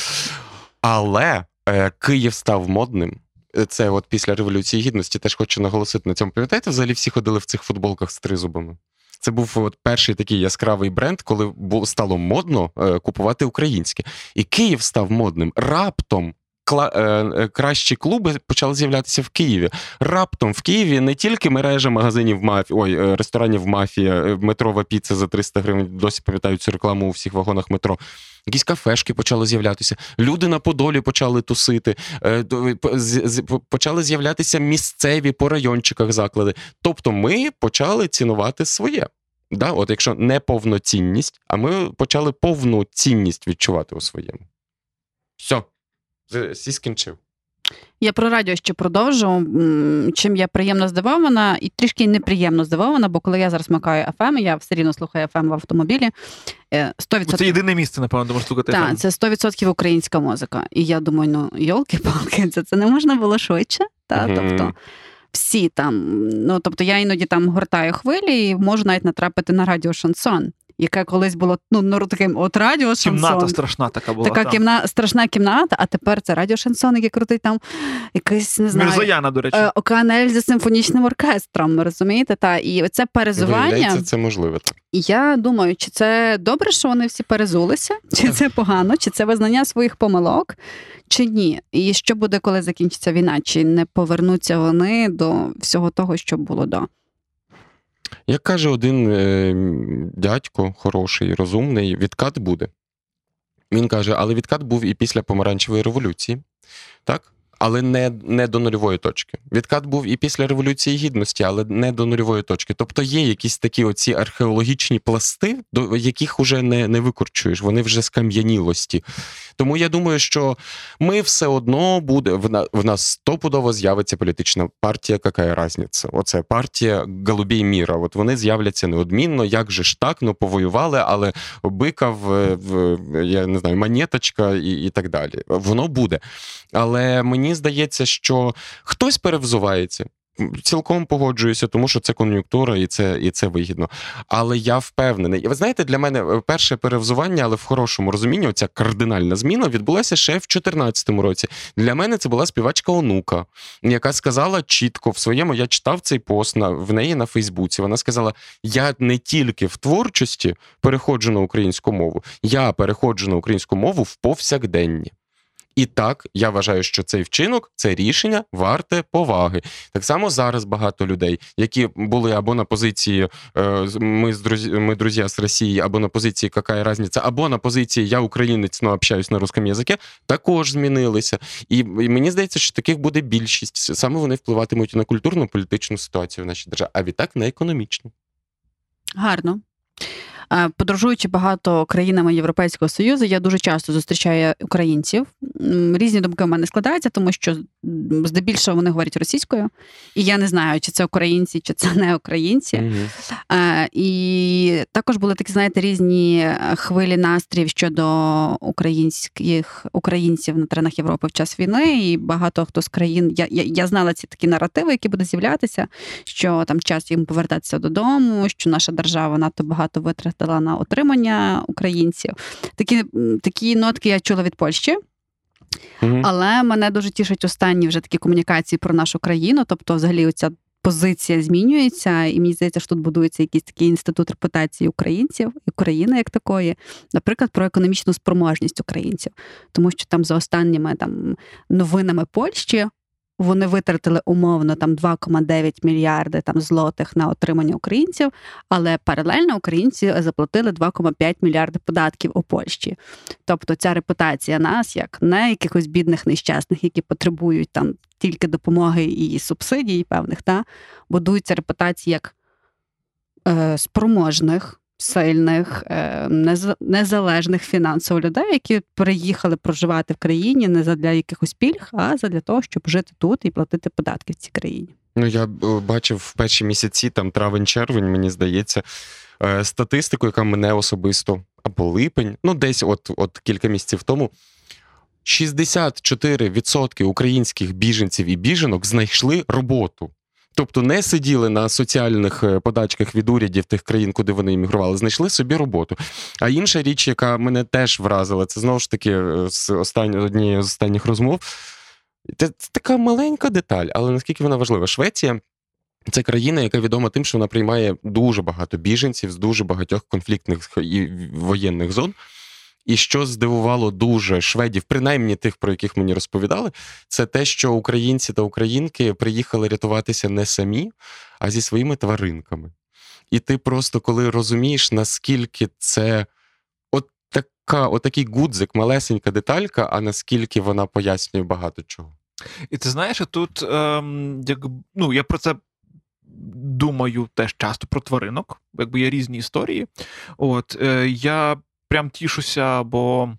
Але е, Київ став модним. Це от після Революції Гідності теж хочу наголосити на цьому. Пам'ятаєте, взагалі всі ходили в цих футболках з тризубами? Це був от перший такий яскравий бренд, коли стало модно е, купувати українське. І Київ став модним. Раптом е, е, кращі клуби почали з'являтися в Києві. Раптом в Києві не тільки мережа магазинів мафі, ой, ресторанів мафія, метрова піца за 300 гривень. Досі пам'ятають цю рекламу у всіх вагонах метро. Якісь кафешки почали з'являтися, люди на Подолі почали тусити, е, п- почали з'являтися місцеві по райончиках заклади. Тобто ми почали цінувати своє. Да? От якщо не повноцінність, а ми почали повну цінність відчувати у своєму. Все, всі скінчив. Я про радіо ще продовжу. Чим я приємно здивована, і трішки неприємно здивована, бо коли я зараз макаю FM, я все рівно слухаю FM в автомобілі. е, 100%... Це єдине місце, напевно, де можна слухати. FM. Так, це 100% українська музика. І я думаю, ну йолки-палки, це, це не можна було швидше. Та? Мгм. Тобто всі там. Ну тобто я іноді там гортаю хвилі і можу навіть натрапити на радіо шансон, яке колись було ну, ну таким от радіо шансон. Кімната страшна така була. Така там. кімна, страшна кімната, а тепер це радіо шансон, який крутить там якийсь, не знаю, Мірзояна, до речі. е, Океан Ельзи симфонічним оркестром, розумієте? Та, і оце перезування. Виявляється, це можливо. Так. І я думаю, чи це добре, що вони всі перезулися, чи це погано, чи це визнання своїх помилок, чи ні. І що буде, коли закінчиться війна? Чи не повернуться вони до всього того, що було до? Як каже один е, дядько, хороший, розумний, відкат буде. Він каже, але відкат був і після помаранчевої революції, так? Але не, не до нульової точки. Відкат був і після Революції Гідності, але не до нульової точки. Тобто є якісь такі оці археологічні пласти, до яких уже не, не викорчуєш, вони вже скам'янілості. Тому я думаю, що ми все одно буде в, на, в нас стопудово з'явиться політична партія, яка разниця. Оце партія Голубій Міра. От вони з'являться неодмінно. Як же ж так? Ну повоювали, але бикав, е, я не знаю, монеточка і, і так далі. Воно буде. Але мені здається, що хтось перевзувається. Цілком погоджуюся, тому що це кон'юнктура і це, і це вигідно. Але я впевнений. І ви знаєте, для мене е, перше перевзування, але в хорошому розумінні, оця кардинальна зміна відбулася ще в 2014 році. Для мене це була співачка онука, яка сказала чітко в своєму, я читав цей пост на в неї на Фейсбуці. Вона сказала: Я не тільки в творчості переходжу на українську мову, я переходжу на українську мову в повсякденні. І так, я вважаю, що цей вчинок, це рішення варте поваги. Так само зараз багато людей, які були або на позиції е, ми з друзі, ми друзі з Росії, або на позиції «Какая разниця, або на позиції я українець, но общаюсь на русском язикі, також змінилися. І, мені здається, що таких буде більшість. Саме вони впливатимуть на культурну політичну ситуацію в нашій державі, а відтак на економічну. Гарно. Е, Подорожуючи багато країнами Європейського Союзу, я дуже часто зустрічаю українців. Різні думки в мене складаються, тому що здебільшого вони говорять російською, і я не знаю, чи це українці, чи це не українці. Е, І також були такі, знаєте, різні е, хвилі настроїв щодо українських українців на теренах Європи в час війни. І багато хто з країн я, я, я знала ці такі наративи, які будуть з'являтися, що там час їм повертатися додому, що наша держава надто багато витратила на отримання українців. Такі, такі нотки я чула від Польщі. Мгм. Але мене дуже тішать останні вже такі комунікації про нашу країну. Тобто, взагалі, оця позиція змінюється, і мені здається, що тут будується якийсь такий інститут репутації українців і України як такої, наприклад, про економічну спроможність українців, тому що там за останніми там новинами Польщі. Вони витратили умовно там 2,9 мільярди там злотих на отримання українців, але паралельно українці заплатили 2,5 мільярди податків у Польщі. Тобто ця репутація нас, як не якихось бідних нещасних, які потребують там тільки допомоги і субсидій певних, та будується репутація як е, спроможних, сильних, е, незалежних фінансово людей, які приїхали проживати в країні не задля якихось пільг, а задля того, щоб жити тут і платити податки в цій країні. Ну, я е, бачив в перші місяці, там травень-червень, мені здається, е, статистику, яка мене особисто, або липень, ну десь от, от кілька місяців тому. 64% українських біженців і біженок знайшли роботу. Тобто не сиділи на соціальних е, подачках від урядів тих країн, куди вони іммігрували, знайшли собі роботу. А інша річ, яка мене теж вразила, це знову ж таки е, з останньої однієї з останніх розмов. Це, це така маленька деталь, але наскільки вона важлива? Швеція це країна, яка відома тим, що вона приймає дуже багато біженців з дуже багатьох конфліктних і воєнних зон. І що здивувало дуже шведів, принаймні тих, про яких мені розповідали, це те, що українці та українки приїхали рятуватися не самі, а зі своїми тваринками. І ти просто коли розумієш, наскільки це от така, отакий гудзик, малесенька деталька, а наскільки вона пояснює багато чого. І ти знаєш, тут ем, як, ну, я про це думаю теж часто про тваринок, якби є різні історії. От, е, я прям тішуся, бо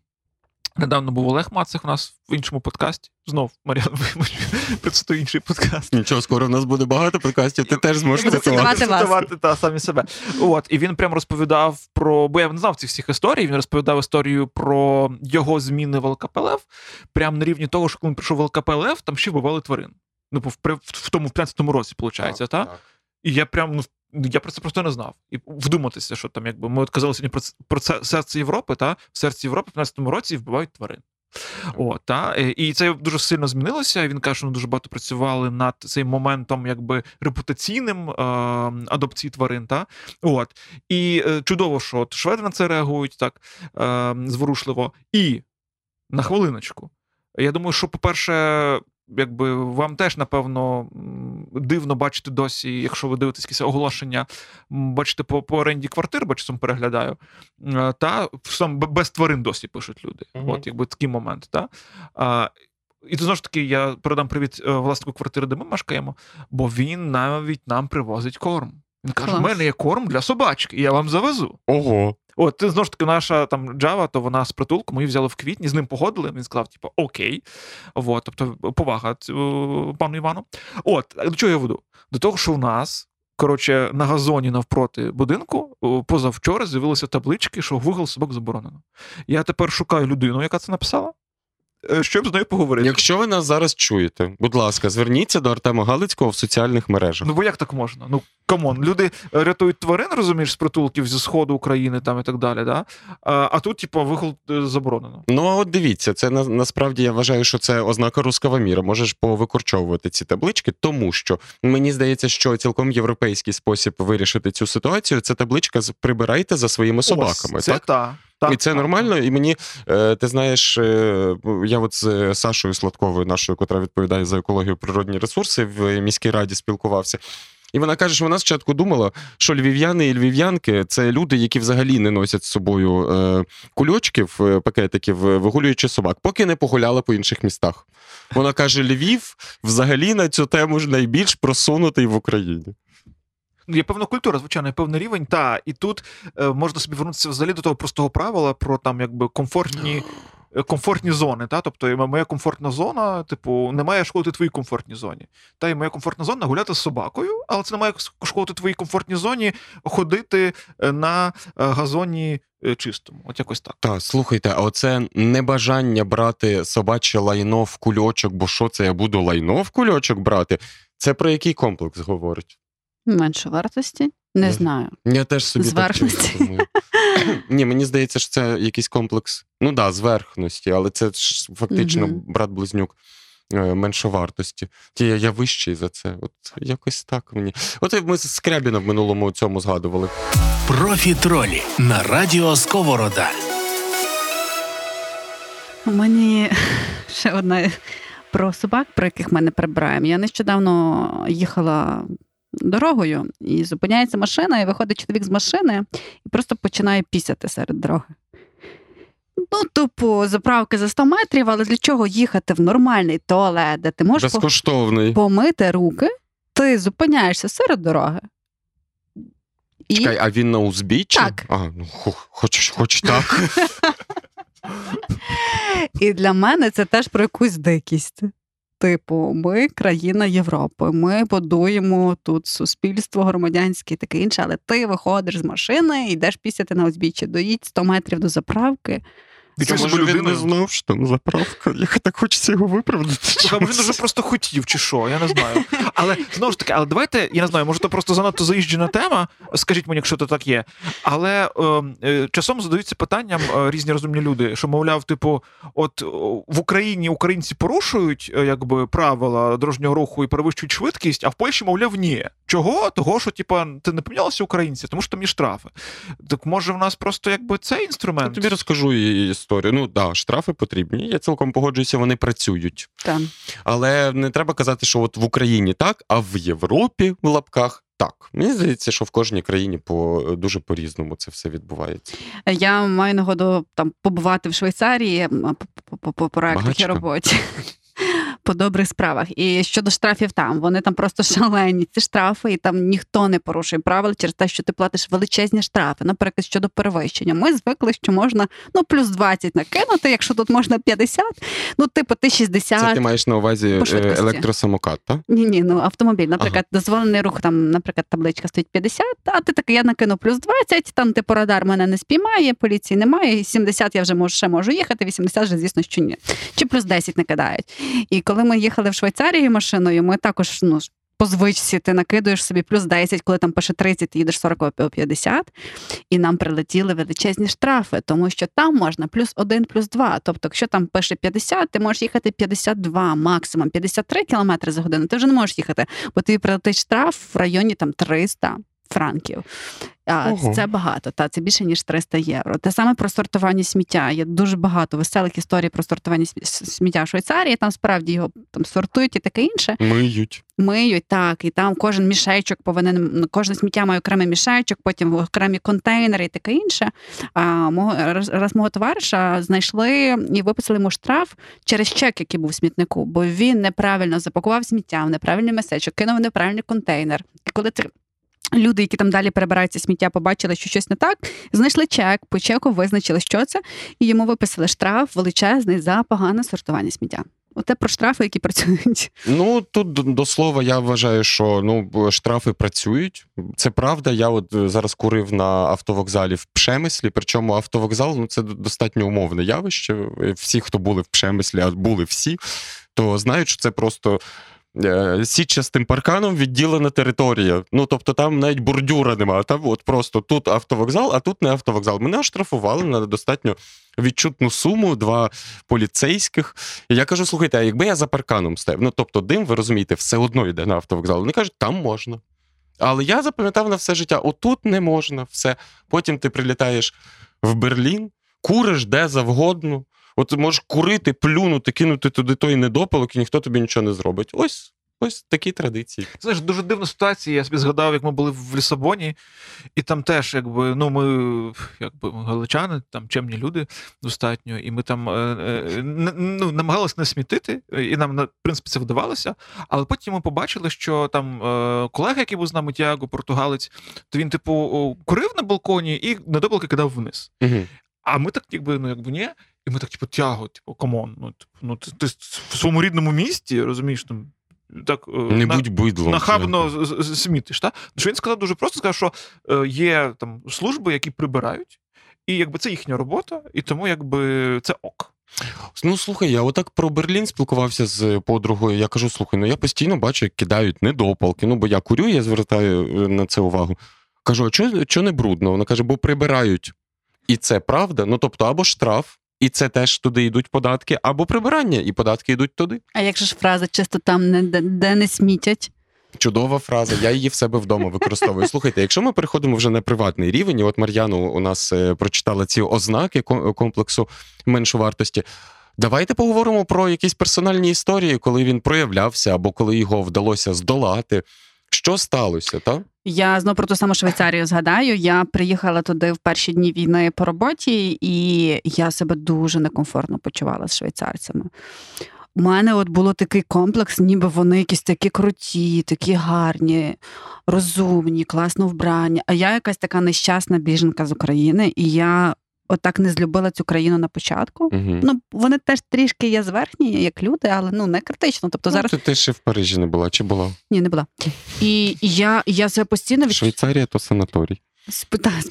Недавно був Олег Мацих у нас в іншому подкасті. Знов [laughs] вибач, процитую інший подкаст. Нічого, скоро в нас буде багато подкастів, ти теж зможеш цитувати. та, самі себе. От, і він прямо розповідав про. Бо я не знав цих всіх історій. Він розповідав історію про його зміни в ЛКПЛФ. Прямо на рівні того, що коли він прийшов в ЛКПЛФ, там ще вбивали тварин. Ну, в, в, в тому в 15-му році, виходить, так? І я прям ну. Я про це просто не знав. І вдуматися, що там, якби ми от казали сьогодні про, це- про це серце Європи, та в серці Європи в 15-му році вбивають тварин. О, та, е, і це дуже сильно змінилося. Він каже, що вони дуже багато працювали над цим моментом, якби репутаційним е, адопції тварин. Та? От. І е, чудово, що от шведи на це реагують так е, зворушливо. І на хвилиночку. Я думаю, що, по-перше, якби вам теж, напевно, дивно бачити досі, якщо ви дивитесь якісь оголошення, бачите по, по оренді квартир, бо часом переглядаю, е, та сам без тварин досі пишуть люди. Мгм. От, якби такий момент. Та? А, і то знову ж таки, я передам привіт е, власнику квартири, де ми мешкаємо, бо він навіть нам привозить корм. Він каже: у мене є корм для собачки, і я вам завезу. Ого. От, ти знову ж таки, наша там Java, то вона з притулку, ми її взяли в квітні, з ним погодили. Він сказав, типу, окей. От, тобто, повага пану Івану. От, до чого я веду? До того, що в нас. Коротше, на газоні навпроти будинку позавчора з'явилися таблички, що вигул собак заборонено. Я тепер шукаю людину, яка це написала, щоб з нею поговорити. Якщо ви нас зараз чуєте, будь ласка, зверніться до Артема Галицького в соціальних мережах. Ну бо як так можна? Ну come on, люди е, рятують тварин, розумієш, з притулків зі сходу України там і так далі. Да? А, а тут, типу, вигул е, заборонено. Ну а от дивіться, це на, насправді я вважаю, що це ознака руского міра. Можеш повикорчовувати ці таблички, тому що мені здається, що цілком європейський спосіб вирішити цю ситуацію це табличка з прибирайте за своїми собаками. Ось, це так? та. Та, і це та, нормально, і мені е, ти знаєш, е, я от з Сашою Сладковою, нашою, котра відповідає за екологію природні ресурси, в міській раді спілкувався. І вона каже, що вона спочатку думала, що львів'яни і львів'янки це люди, які взагалі не носять з собою е, кульочків, пакетиків, вигулюючи собак, поки не погуляли по інших містах. Вона каже: Львів взагалі на цю тему ж найбільш просунутий в Україні. Ну, Є певна культура, звичайно, є певний рівень. Та, і тут е, можна собі вернутися взагалі до того простого правила про там якби комфортні. е, Комфортні зони, та тобто моя комфортна зона, типу, не має шкодити твоїй комфортній зоні. Та й моя комфортна зона гуляти з собакою, але це не має шкодити твоїй комфортній зоні ходити е, на газоні чистому. От якось так. Так, слухайте, а оце небажання брати собаче лайно в кульочок, бо що це я буду лайно в кульочок брати? Це про який комплекс говорить? Менше вартості? Не знаю. Я теж собі Зверхності. думаю. [laughs] Ні, мені здається, що це якийсь комплекс. Ну так, да, зверхності, але це ж фактично Мгм. брат-близнюк е, меншовартості. Ті я, я вищий за це. От якось так мені. От ми з Скрябіна в минулому цьому згадували. Профі-тролі на радіо Сковорода. У мені [laughs] ще одна про собак, про яких ми не прибираємо. Я нещодавно їхала дорогою, і зупиняється машина, і виходить чоловік з машини і просто починає пісяти серед дороги. Ну, тупо, заправки за 100 метрів, але для чого їхати в нормальний туалет, де ти можеш Безкоштовний. помити руки, ти зупиняєшся серед дороги. І Чекай, а він на узбіччі? Так. А, ну, хоч, хоч так. [laughs] І для мене це теж про якусь дикість. Типу, ми країна Європи, ми будуємо тут суспільство громадянське і таке інше, але ти виходиш з машини і йдеш пісяти на узбіччя, доїдь 100 метрів до заправки. Це Відчуй себе він не знав, що там заправка. Як так хочеться його виправдати. Слухай, він дуже просто хотів, чи що, я не знаю. Але знову ж таки, але давайте, я не знаю, може, це просто занадто заїжджена тема. Скажіть мені, якщо це так є. Але е, е, часом задаються питанням е, різні розумні люди, що, мовляв, типу, от в Україні українці порушують е, якби правила дорожнього руху і перевищують швидкість, а в Польщі, мовляв, ні. Чого? Того, що типа ти не помінялися українці, тому що там є штрафи. Так може в нас просто якби цей Я інструмент? тобі розкажу її історію. Ну да, штрафи потрібні. Я цілком погоджуюся, вони працюють. Там. Але не треба казати, що от в Україні так, а в Європі в лапках так. Мені здається, що в кожній країні по дуже по-різному це все відбувається. Я маю нагоду там побувати в Швейцарії по- проектах і роботі. По добрих справах. І щодо штрафів там, вони там просто шалені. Ці штрафи, і там ніхто не порушує правил через те, що ти платиш величезні штрафи. Наприклад, щодо перевищення. Ми звикли, що можна ну плюс 20 накинути, якщо тут можна 50, ну типу ти 60. Це ти маєш на увазі е, електросамокат, так? Ні, ні, ну автомобіль, наприклад, дозволений рух, там, наприклад, табличка стоїть 50, а ти такий, я накину плюс 20, там типу радар мене не спіймає, поліції немає, і 70 я вже можу, ще можу їхати, 80 вже, звісно, що ні. Чи плюс 10 накидають. І коли ми їхали в Швейцарію машиною, ми також, ну, по звичці ти накидуєш собі плюс 10, коли там пише 30, ти їдеш 40 або 50, і нам прилетіли величезні штрафи, тому що там можна плюс 1, плюс 2. Тобто, якщо там пише 50, ти можеш їхати 52, максимум 53 км за годину, ти вже не можеш їхати, бо тобі прилетить штраф в районі там 300 франків. А Ого. це багато, та це більше ніж 300 євро. Те саме про сортування сміття. Є дуже багато веселих історій про сортування сміття в Швейцарії. Там справді його там сортують і таке інше Миють. миють так, і там кожен мішечок повинен кожне сміття має окремий мішечок, потім окремі контейнери і таке інше. А мого раз, мого товариша знайшли і виписали йому штраф через чек, який був в смітнику, бо він неправильно запакував сміття в неправильний місечок, кинув в неправильний контейнер. І коли ти. Люди, які там далі перебирають це сміття, побачили, що щось не так, знайшли чек, по чеку визначили, що це, і йому виписали штраф величезний за погане сортування сміття. Оте про штрафи, які працюють. Ну тут до- до слова, я вважаю, що ну штрафи працюють. Це правда. Я от е, зараз курив на автовокзалі в Пшемислі. Причому автовокзал ну це достатньо умовне явище. Е, Всі, хто були в Пшемислі, а були всі, то знають, що це просто. Е, Сітчастим парканом відділена територія. Ну тобто там навіть бордюра немає. Там от просто тут автовокзал, а тут не автовокзал. Мене оштрафували на достатньо відчутну суму, два поліцейських. І я кажу: слухайте, а якби я за парканом став, ну тобто дим, ви розумієте, все одно йде на автовокзал. Вони кажуть, там можна. Але я запам'ятав на все життя: отут не можна, все. Потім ти прилітаєш в Берлін, куриш де завгодно. От можеш курити, плюнути, кинути туди той недопалок, і ніхто тобі нічого не зробить. Ось. Ось такі традиції. Знаєш, дуже дивна ситуація. Я собі згадав, як ми були в Лісабоні, і там теж, якби, ну, ми, якби галичани, там чемні люди достатньо, і ми там е, е, ну, намагалися не смітити, і нам, на- в принципі, це вдавалося. Але потім ми побачили, що там е, колега, який був з нами, Тіаго, португалець, то він, типу, курив на балконі і недопалки кидав вниз. Угу. А ми так, якби, ну, якби ні. І ми так, типу, Тіаго, типу, come on, ну, типу, ну ти, ти в своєму рідному місті, розумієш, там, так, е, Не на- будь бидлом. нахабно смітиш. Та? Що він сказав дуже просто, сказав, що е, є там служби, які прибирають, і якби це їхня робота, і тому якби це ок. Ну слухай, я отак про Берлін спілкувався з подругою. Я кажу: слухай, ну я постійно бачу, як кидають недопалки. Ну, бо я курю, я звертаю е, на це увагу. Кажу, а чого не брудно? Вона каже, бо прибирають. І це правда. Ну тобто, або штраф, і це теж туди йдуть податки, або прибирання, і податки йдуть туди. А як же ж фраза чисто там не де, де не смітять? Чудова фраза, я її в себе вдома використовую. Слухайте, якщо ми переходимо вже на приватний рівень, і от Мар'яну у нас е, прочитала ці ознаки ко- комплексу меншовартості. Давайте поговоримо про якісь персональні історії, коли він проявлявся або коли його вдалося здолати. Що сталося, так? Я знову про ту саму Швейцарію згадаю. Я приїхала туди в перші дні війни по роботі, і я себе дуже некомфортно почувала з швейцарцями. У мене от було такий комплекс, ніби вони якісь такі круті, такі гарні, розумні, класно вбрані. А я якась така нещасна біженка з України, і я отак не злюбила цю країну на початку. Угу. Ну, вони теж трішки є зверхні, як люди, але ну не критично. Тобто зараз ти, ти ще в Парижі не була, чи була? ні, не була. І я, я себе постійно від... Швейцарія то санаторій.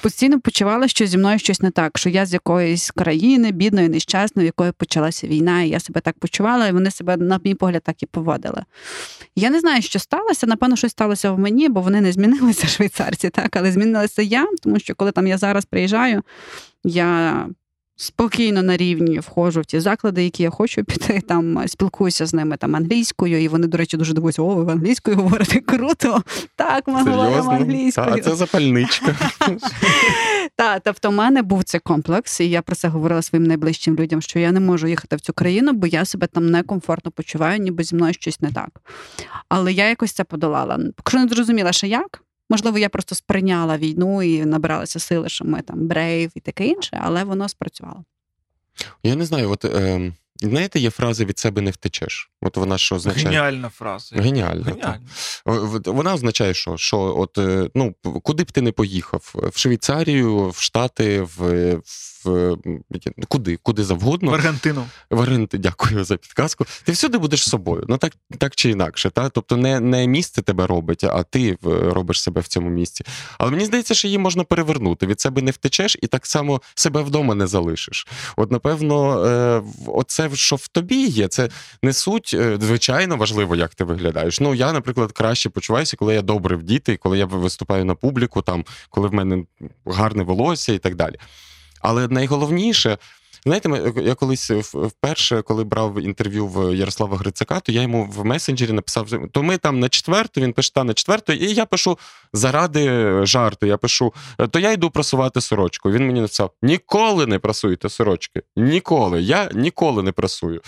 Постійно почувала, що зі мною щось не так, що я з якоїсь країни, бідної, нещасної, в якої почалася війна, і я себе так почувала, і вони себе, на мій погляд, так і поводили. Я не знаю, що сталося. Напевно, щось сталося в мені, бо вони не змінилися швейцарці, так, але змінилася я, тому що коли там я зараз приїжджаю, я. Спокійно на рівні входжу в ті заклади, які я хочу піти. [laughs] Там спілкуюся з ними там англійською, і вони, до речі, дуже дивуються, о, ви англійською говорите круто. Так, ми говоримо англійською. А це запальничка. [laughs] Так, тобто, в мене був цей комплекс, і я про це говорила своїм найближчим людям, що я не можу їхати в цю країну, бо я себе там некомфортно почуваю, ніби зі мною щось не так. Але я якось це подолала. Поки що не зрозуміла, що як. Можливо, я просто сприйняла війну і набиралася сили, що ми там брейв і таке інше, але воно спрацювало. Я не знаю, от е, Знаєте, є фраза від себе не втечеш. От вона що означає? Геніальна фраза. Геніальна. так. В- Вона означає, що, що от, е, ну, куди б ти не поїхав? В Швейцарію, в Штати, в, в куди, куди завгодно. В Аргентину. Варенти, дякую за підказку. Ти всюди будеш собою. Ну так, так чи інакше. Та? Тобто не, не місце тебе робить, а ти робиш себе в цьому місці. Але мені здається, що її можна перевернути. Від себе не втечеш і так само себе вдома не залишиш. От, напевно, е, оце, що в тобі є, це не суть, е, звичайно, важливо, як ти виглядаєш. Ну, я, наприклад, краще почуваюся, коли я добре вдіти, коли я виступаю на публіку, там, коли в мене гарне волосся і так далі. Але найголовніше. Знаєте, я колись вперше, коли брав інтерв'ю в Ярослава Грицака, то я йому в месенджері написав: то ми там на четверту, він пише та на четверту, і я пишу заради жарту. Я пишу, то я йду просувати сорочку. Він мені написав: ніколи не прасуйте сорочки. Ніколи. Я ніколи не прасую.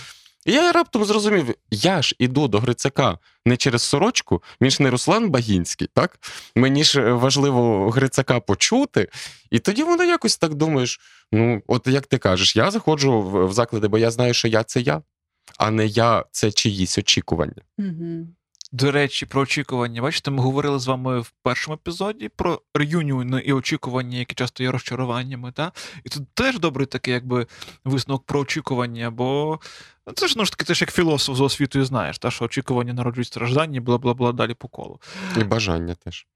І я раптом зрозумів, я ж іду до Грицака не через сорочку, він ж не Руслан Багінський, так? Мені ж е, важливо Грицака почути, і тоді воно якось так думаєш. Ну, от як ти кажеш, я заходжу в, заклади, бо я знаю, що я це я, а не я це чиїсь очікування. Угу. До речі, про очікування. Бачите, ми говорили з вами в першому епізоді про реюніони і очікування, які часто є розчаруваннями. Та? І тут теж добрий такий, якби висновок про очікування, бо ну, це ж ну ж таки, ти ж як філософ за освітою знаєш, та, що очікування народжують страждання, бла бла бла далі по колу. І бажання теж.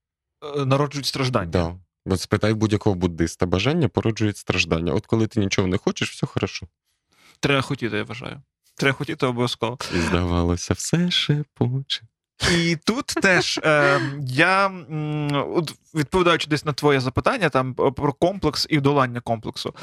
Е, Народжують страждання. Да. От спитай будь-якого буддиста, бажання породжують страждання. От коли ти нічого не хочеш, все хорошо. Треба хотіти, я вважаю. Треба хотіти обов'язково. І здавалося, все шепоче. І тут теж е, я відповідаючи десь на твоє запитання там про комплекс і долання комплексу,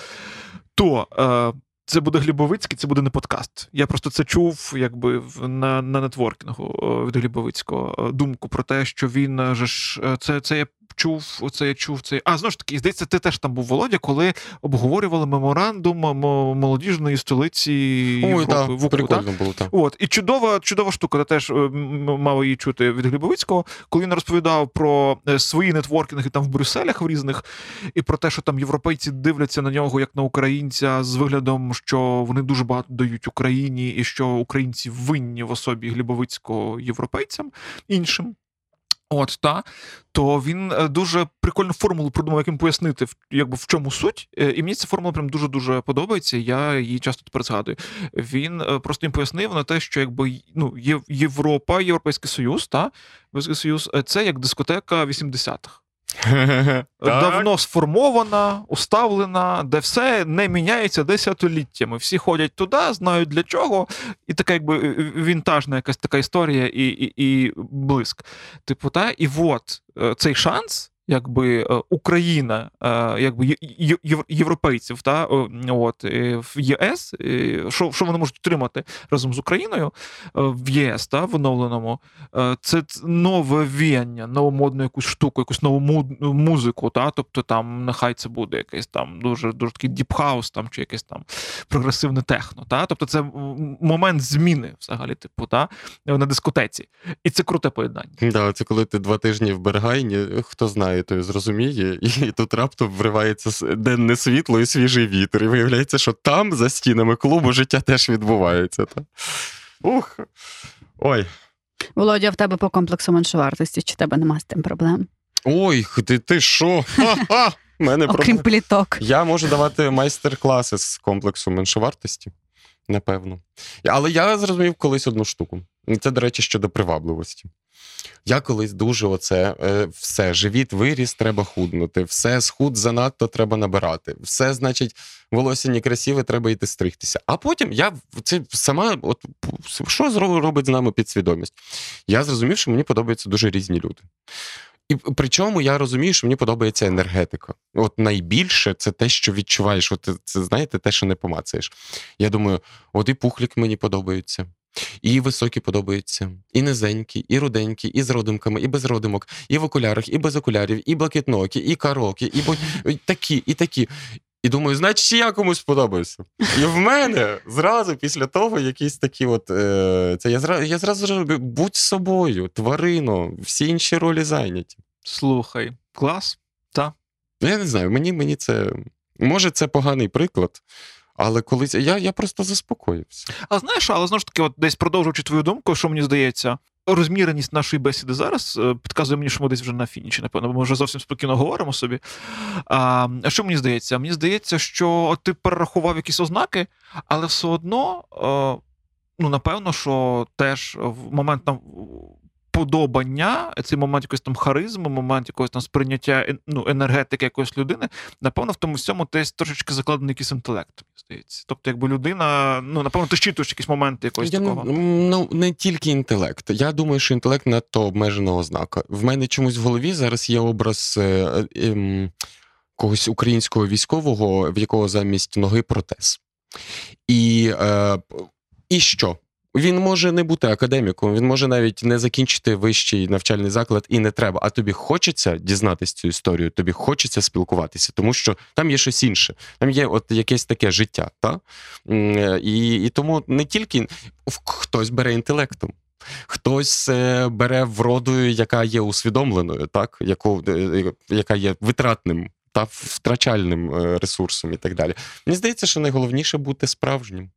то е, це буде Глібовицький, це буде не подкаст. Я просто це чув, якби на, на нетворкінгу е, від Глібовицького е, думку про те, що він е, же ж е, це, це я чув, це я чув. Це а знову ж таки, здається, ти теж там був Володя, коли обговорювали меморандум молодіжної столиці Ой, Європи так, в УКУ, так? прикольно було так. От, і чудова, чудова штука, я теж е, мав її чути від Глібовицького, коли він розповідав про е, свої нетворкінги там в Брюсселях в різних, і про те, що там європейці дивляться на нього як на українця з виглядом, що вони дуже багато дають Україні, і що українці винні в особі Глібовицького європейцям іншим. От та то він е, дуже прикольну формулу придумав, як їм пояснити, якби в чому суть. Е, І мені ця формула прям дуже дуже подобається. Я її часто тепер згадую. Він е, просто їм пояснив на те, що якби ну, Європа, Європейський Союз, та Європейський Союз це як дискотека 80-х. [laughs] Давно сформована, уставлена, де все не міняється десятиліттями. Всі ходять туди, знають для чого, і така, якби е, вінтажна якась така історія і, і, і блиск. Типу, та, і от е, цей шанс. Якби е, Україна, е, якби європейців, та от е, в ЄС, що, що вони можуть отримати разом з Україною в ЄС, та в оновленому, це нове віяння, новомодну якусь штуку, якусь нову му- музику, та тобто там нехай це буде якийсь там дуже дуже такий діпхаус, там чи якесь там прогресивне техно. Та? Тобто це момент зміни, взагалі, типу, та, на дискотеці. І це круте поєднання. Да, це коли ти два тижні в Бергайні, хто знає, той зрозуміє, і [laughs] тут раптом вривається денне світло і свіжий вітер. І виявляється, що там, за стінами клубу, життя теж відбувається. Та? Ух. Ой. Володя, в тебе по комплексу меншовартості, чи в тебе нема з тим проблем? Ой, ти, ти що? Ха-ха! Мене Окрім пліток. Я можу давати майстер-класи з комплексу меншовартості, напевно. Але я зрозумів колись одну штуку. Це, до речі, щодо привабливості. Я колись дуже оце е, все, живіт виріс, треба худнути, все схуд занадто треба набирати, все, значить, волосся не красиве, треба йти стригтися. А потім я це сама, от що робить з нами підсвідомість? Я зрозумів, що мені подобаються дуже різні люди. І причому я розумію, що мені подобається енергетика. От найбільше це те, що відчуваєш. От це знаєте, те, що не помацаєш. Я думаю, от і пухлік мені подобаються. І високі подобаються, і низенькі, і руденькі, і з родимками, і без родимок, і в окулярах, і без окулярів, і блакитнокі, і карокі, і бо... такі, і такі. І думаю, значить, я комусь подобаюся. І в мене зразу після того якісь такі от. Е, це я зразу, я зразу роблю, будь собою, тварино, всі інші ролі зайняті. Слухай, клас. Ну, Я не знаю, мені, мені це. Може, це поганий приклад, Але колись я, я просто заспокоївся. А знаєш, але знову ж таки, от десь продовжуючи твою думку, що мені здається, розміреність нашої бесіди зараз е, підказує мені, що ми десь вже на фініші, напевно, ми вже зовсім спокійно говоримо собі. А, що мені здається? Мені здається, що ти перерахував якісь ознаки, але все одно, е, ну, напевно, що теж в момент Подобання, цей момент якоїсь там харизми, момент якогось там сприйняття ну, енергетики якоїсь людини, напевно, в тому всьому десь трошечки закладений якийсь інтелект, здається. Тобто, якби людина, ну, напевно, ти щитуєш якісь моменти якогось Я, такого. ну, не тільки інтелект. Я думаю, що інтелект надто обмежена ознака. В мене чомусь в голові зараз є образ е, ем, когось українського військового, в якого замість ноги протез. І, е, і що? Він може не бути академіком, він може навіть не закінчити вищий навчальний заклад і не треба. А тобі хочеться дізнатися цю історію, тобі хочеться спілкуватися, тому що там є щось інше. Там є от якесь таке життя. Та? Е, І, і тому не тільки хтось бере інтелектом. Хтось е, бере вродою, яка є усвідомленою, так? Яку, е, яка є витратним та втрачальним е, ресурсом і так далі. Мені здається, що найголовніше бути справжнім.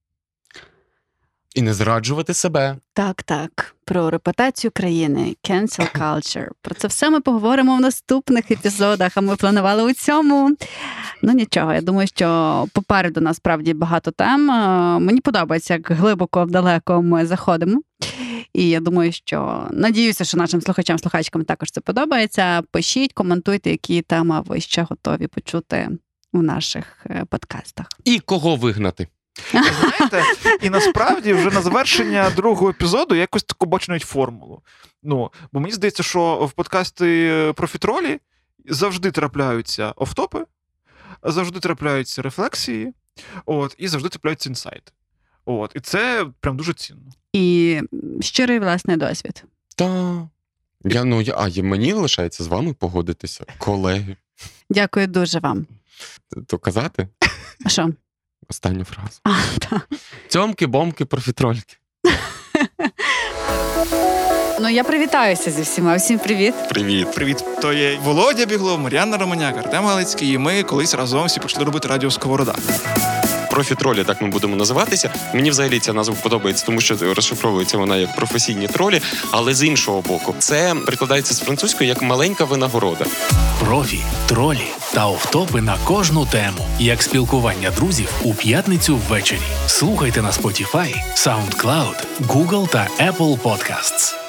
І не зраджувати себе. Так, так, про репутацію країни, cancel culture. Про це все ми поговоримо в наступних епізодах. А ми планували у цьому. Ну нічого, я думаю, що попереду насправді багато тем. Е, Мені подобається, як глибоко вдалеко ми заходимо. І я думаю, що надіюся, що нашим слухачам, слухачкам також це подобається. Пишіть, коментуйте, які теми ви ще готові почути у наших е, подкастах. І кого вигнати? Знаєте, і насправді вже на завершення другого епізоду я якось таку бачу навіть формулу. Ну, бо мені здається, що в подкасті профітролі завжди трапляються офтопи, завжди трапляються рефлексії, от, і завжди трапляються інсайти. От, і це прям дуже цінно. І щирий власний досвід. Та. Я, ну, я, а мені лишається з вами погодитися, колеги. Дякую дуже вам. То казати А Що? Останню фразу. А, так. Цьомки, бомки, профітрольки. Ну я привітаюся зі всіма. Всім привіт. Привіт. Привіт, то є Володя Біглов, Мар'яна Романяк, Артем Галицький, і ми колись разом всі почали робити радіо Сковорода. Профі-тролі, так ми будемо називатися. Мені взагалі ця назва подобається, тому що розшифровується вона як професійні тролі, але з іншого боку, це прикладається з французької як маленька винагорода. Профі, тролі та офтопи на кожну тему, як спілкування друзів у п'ятницю ввечері. Слухайте на Spotify, SoundCloud, Google та Apple Podcasts.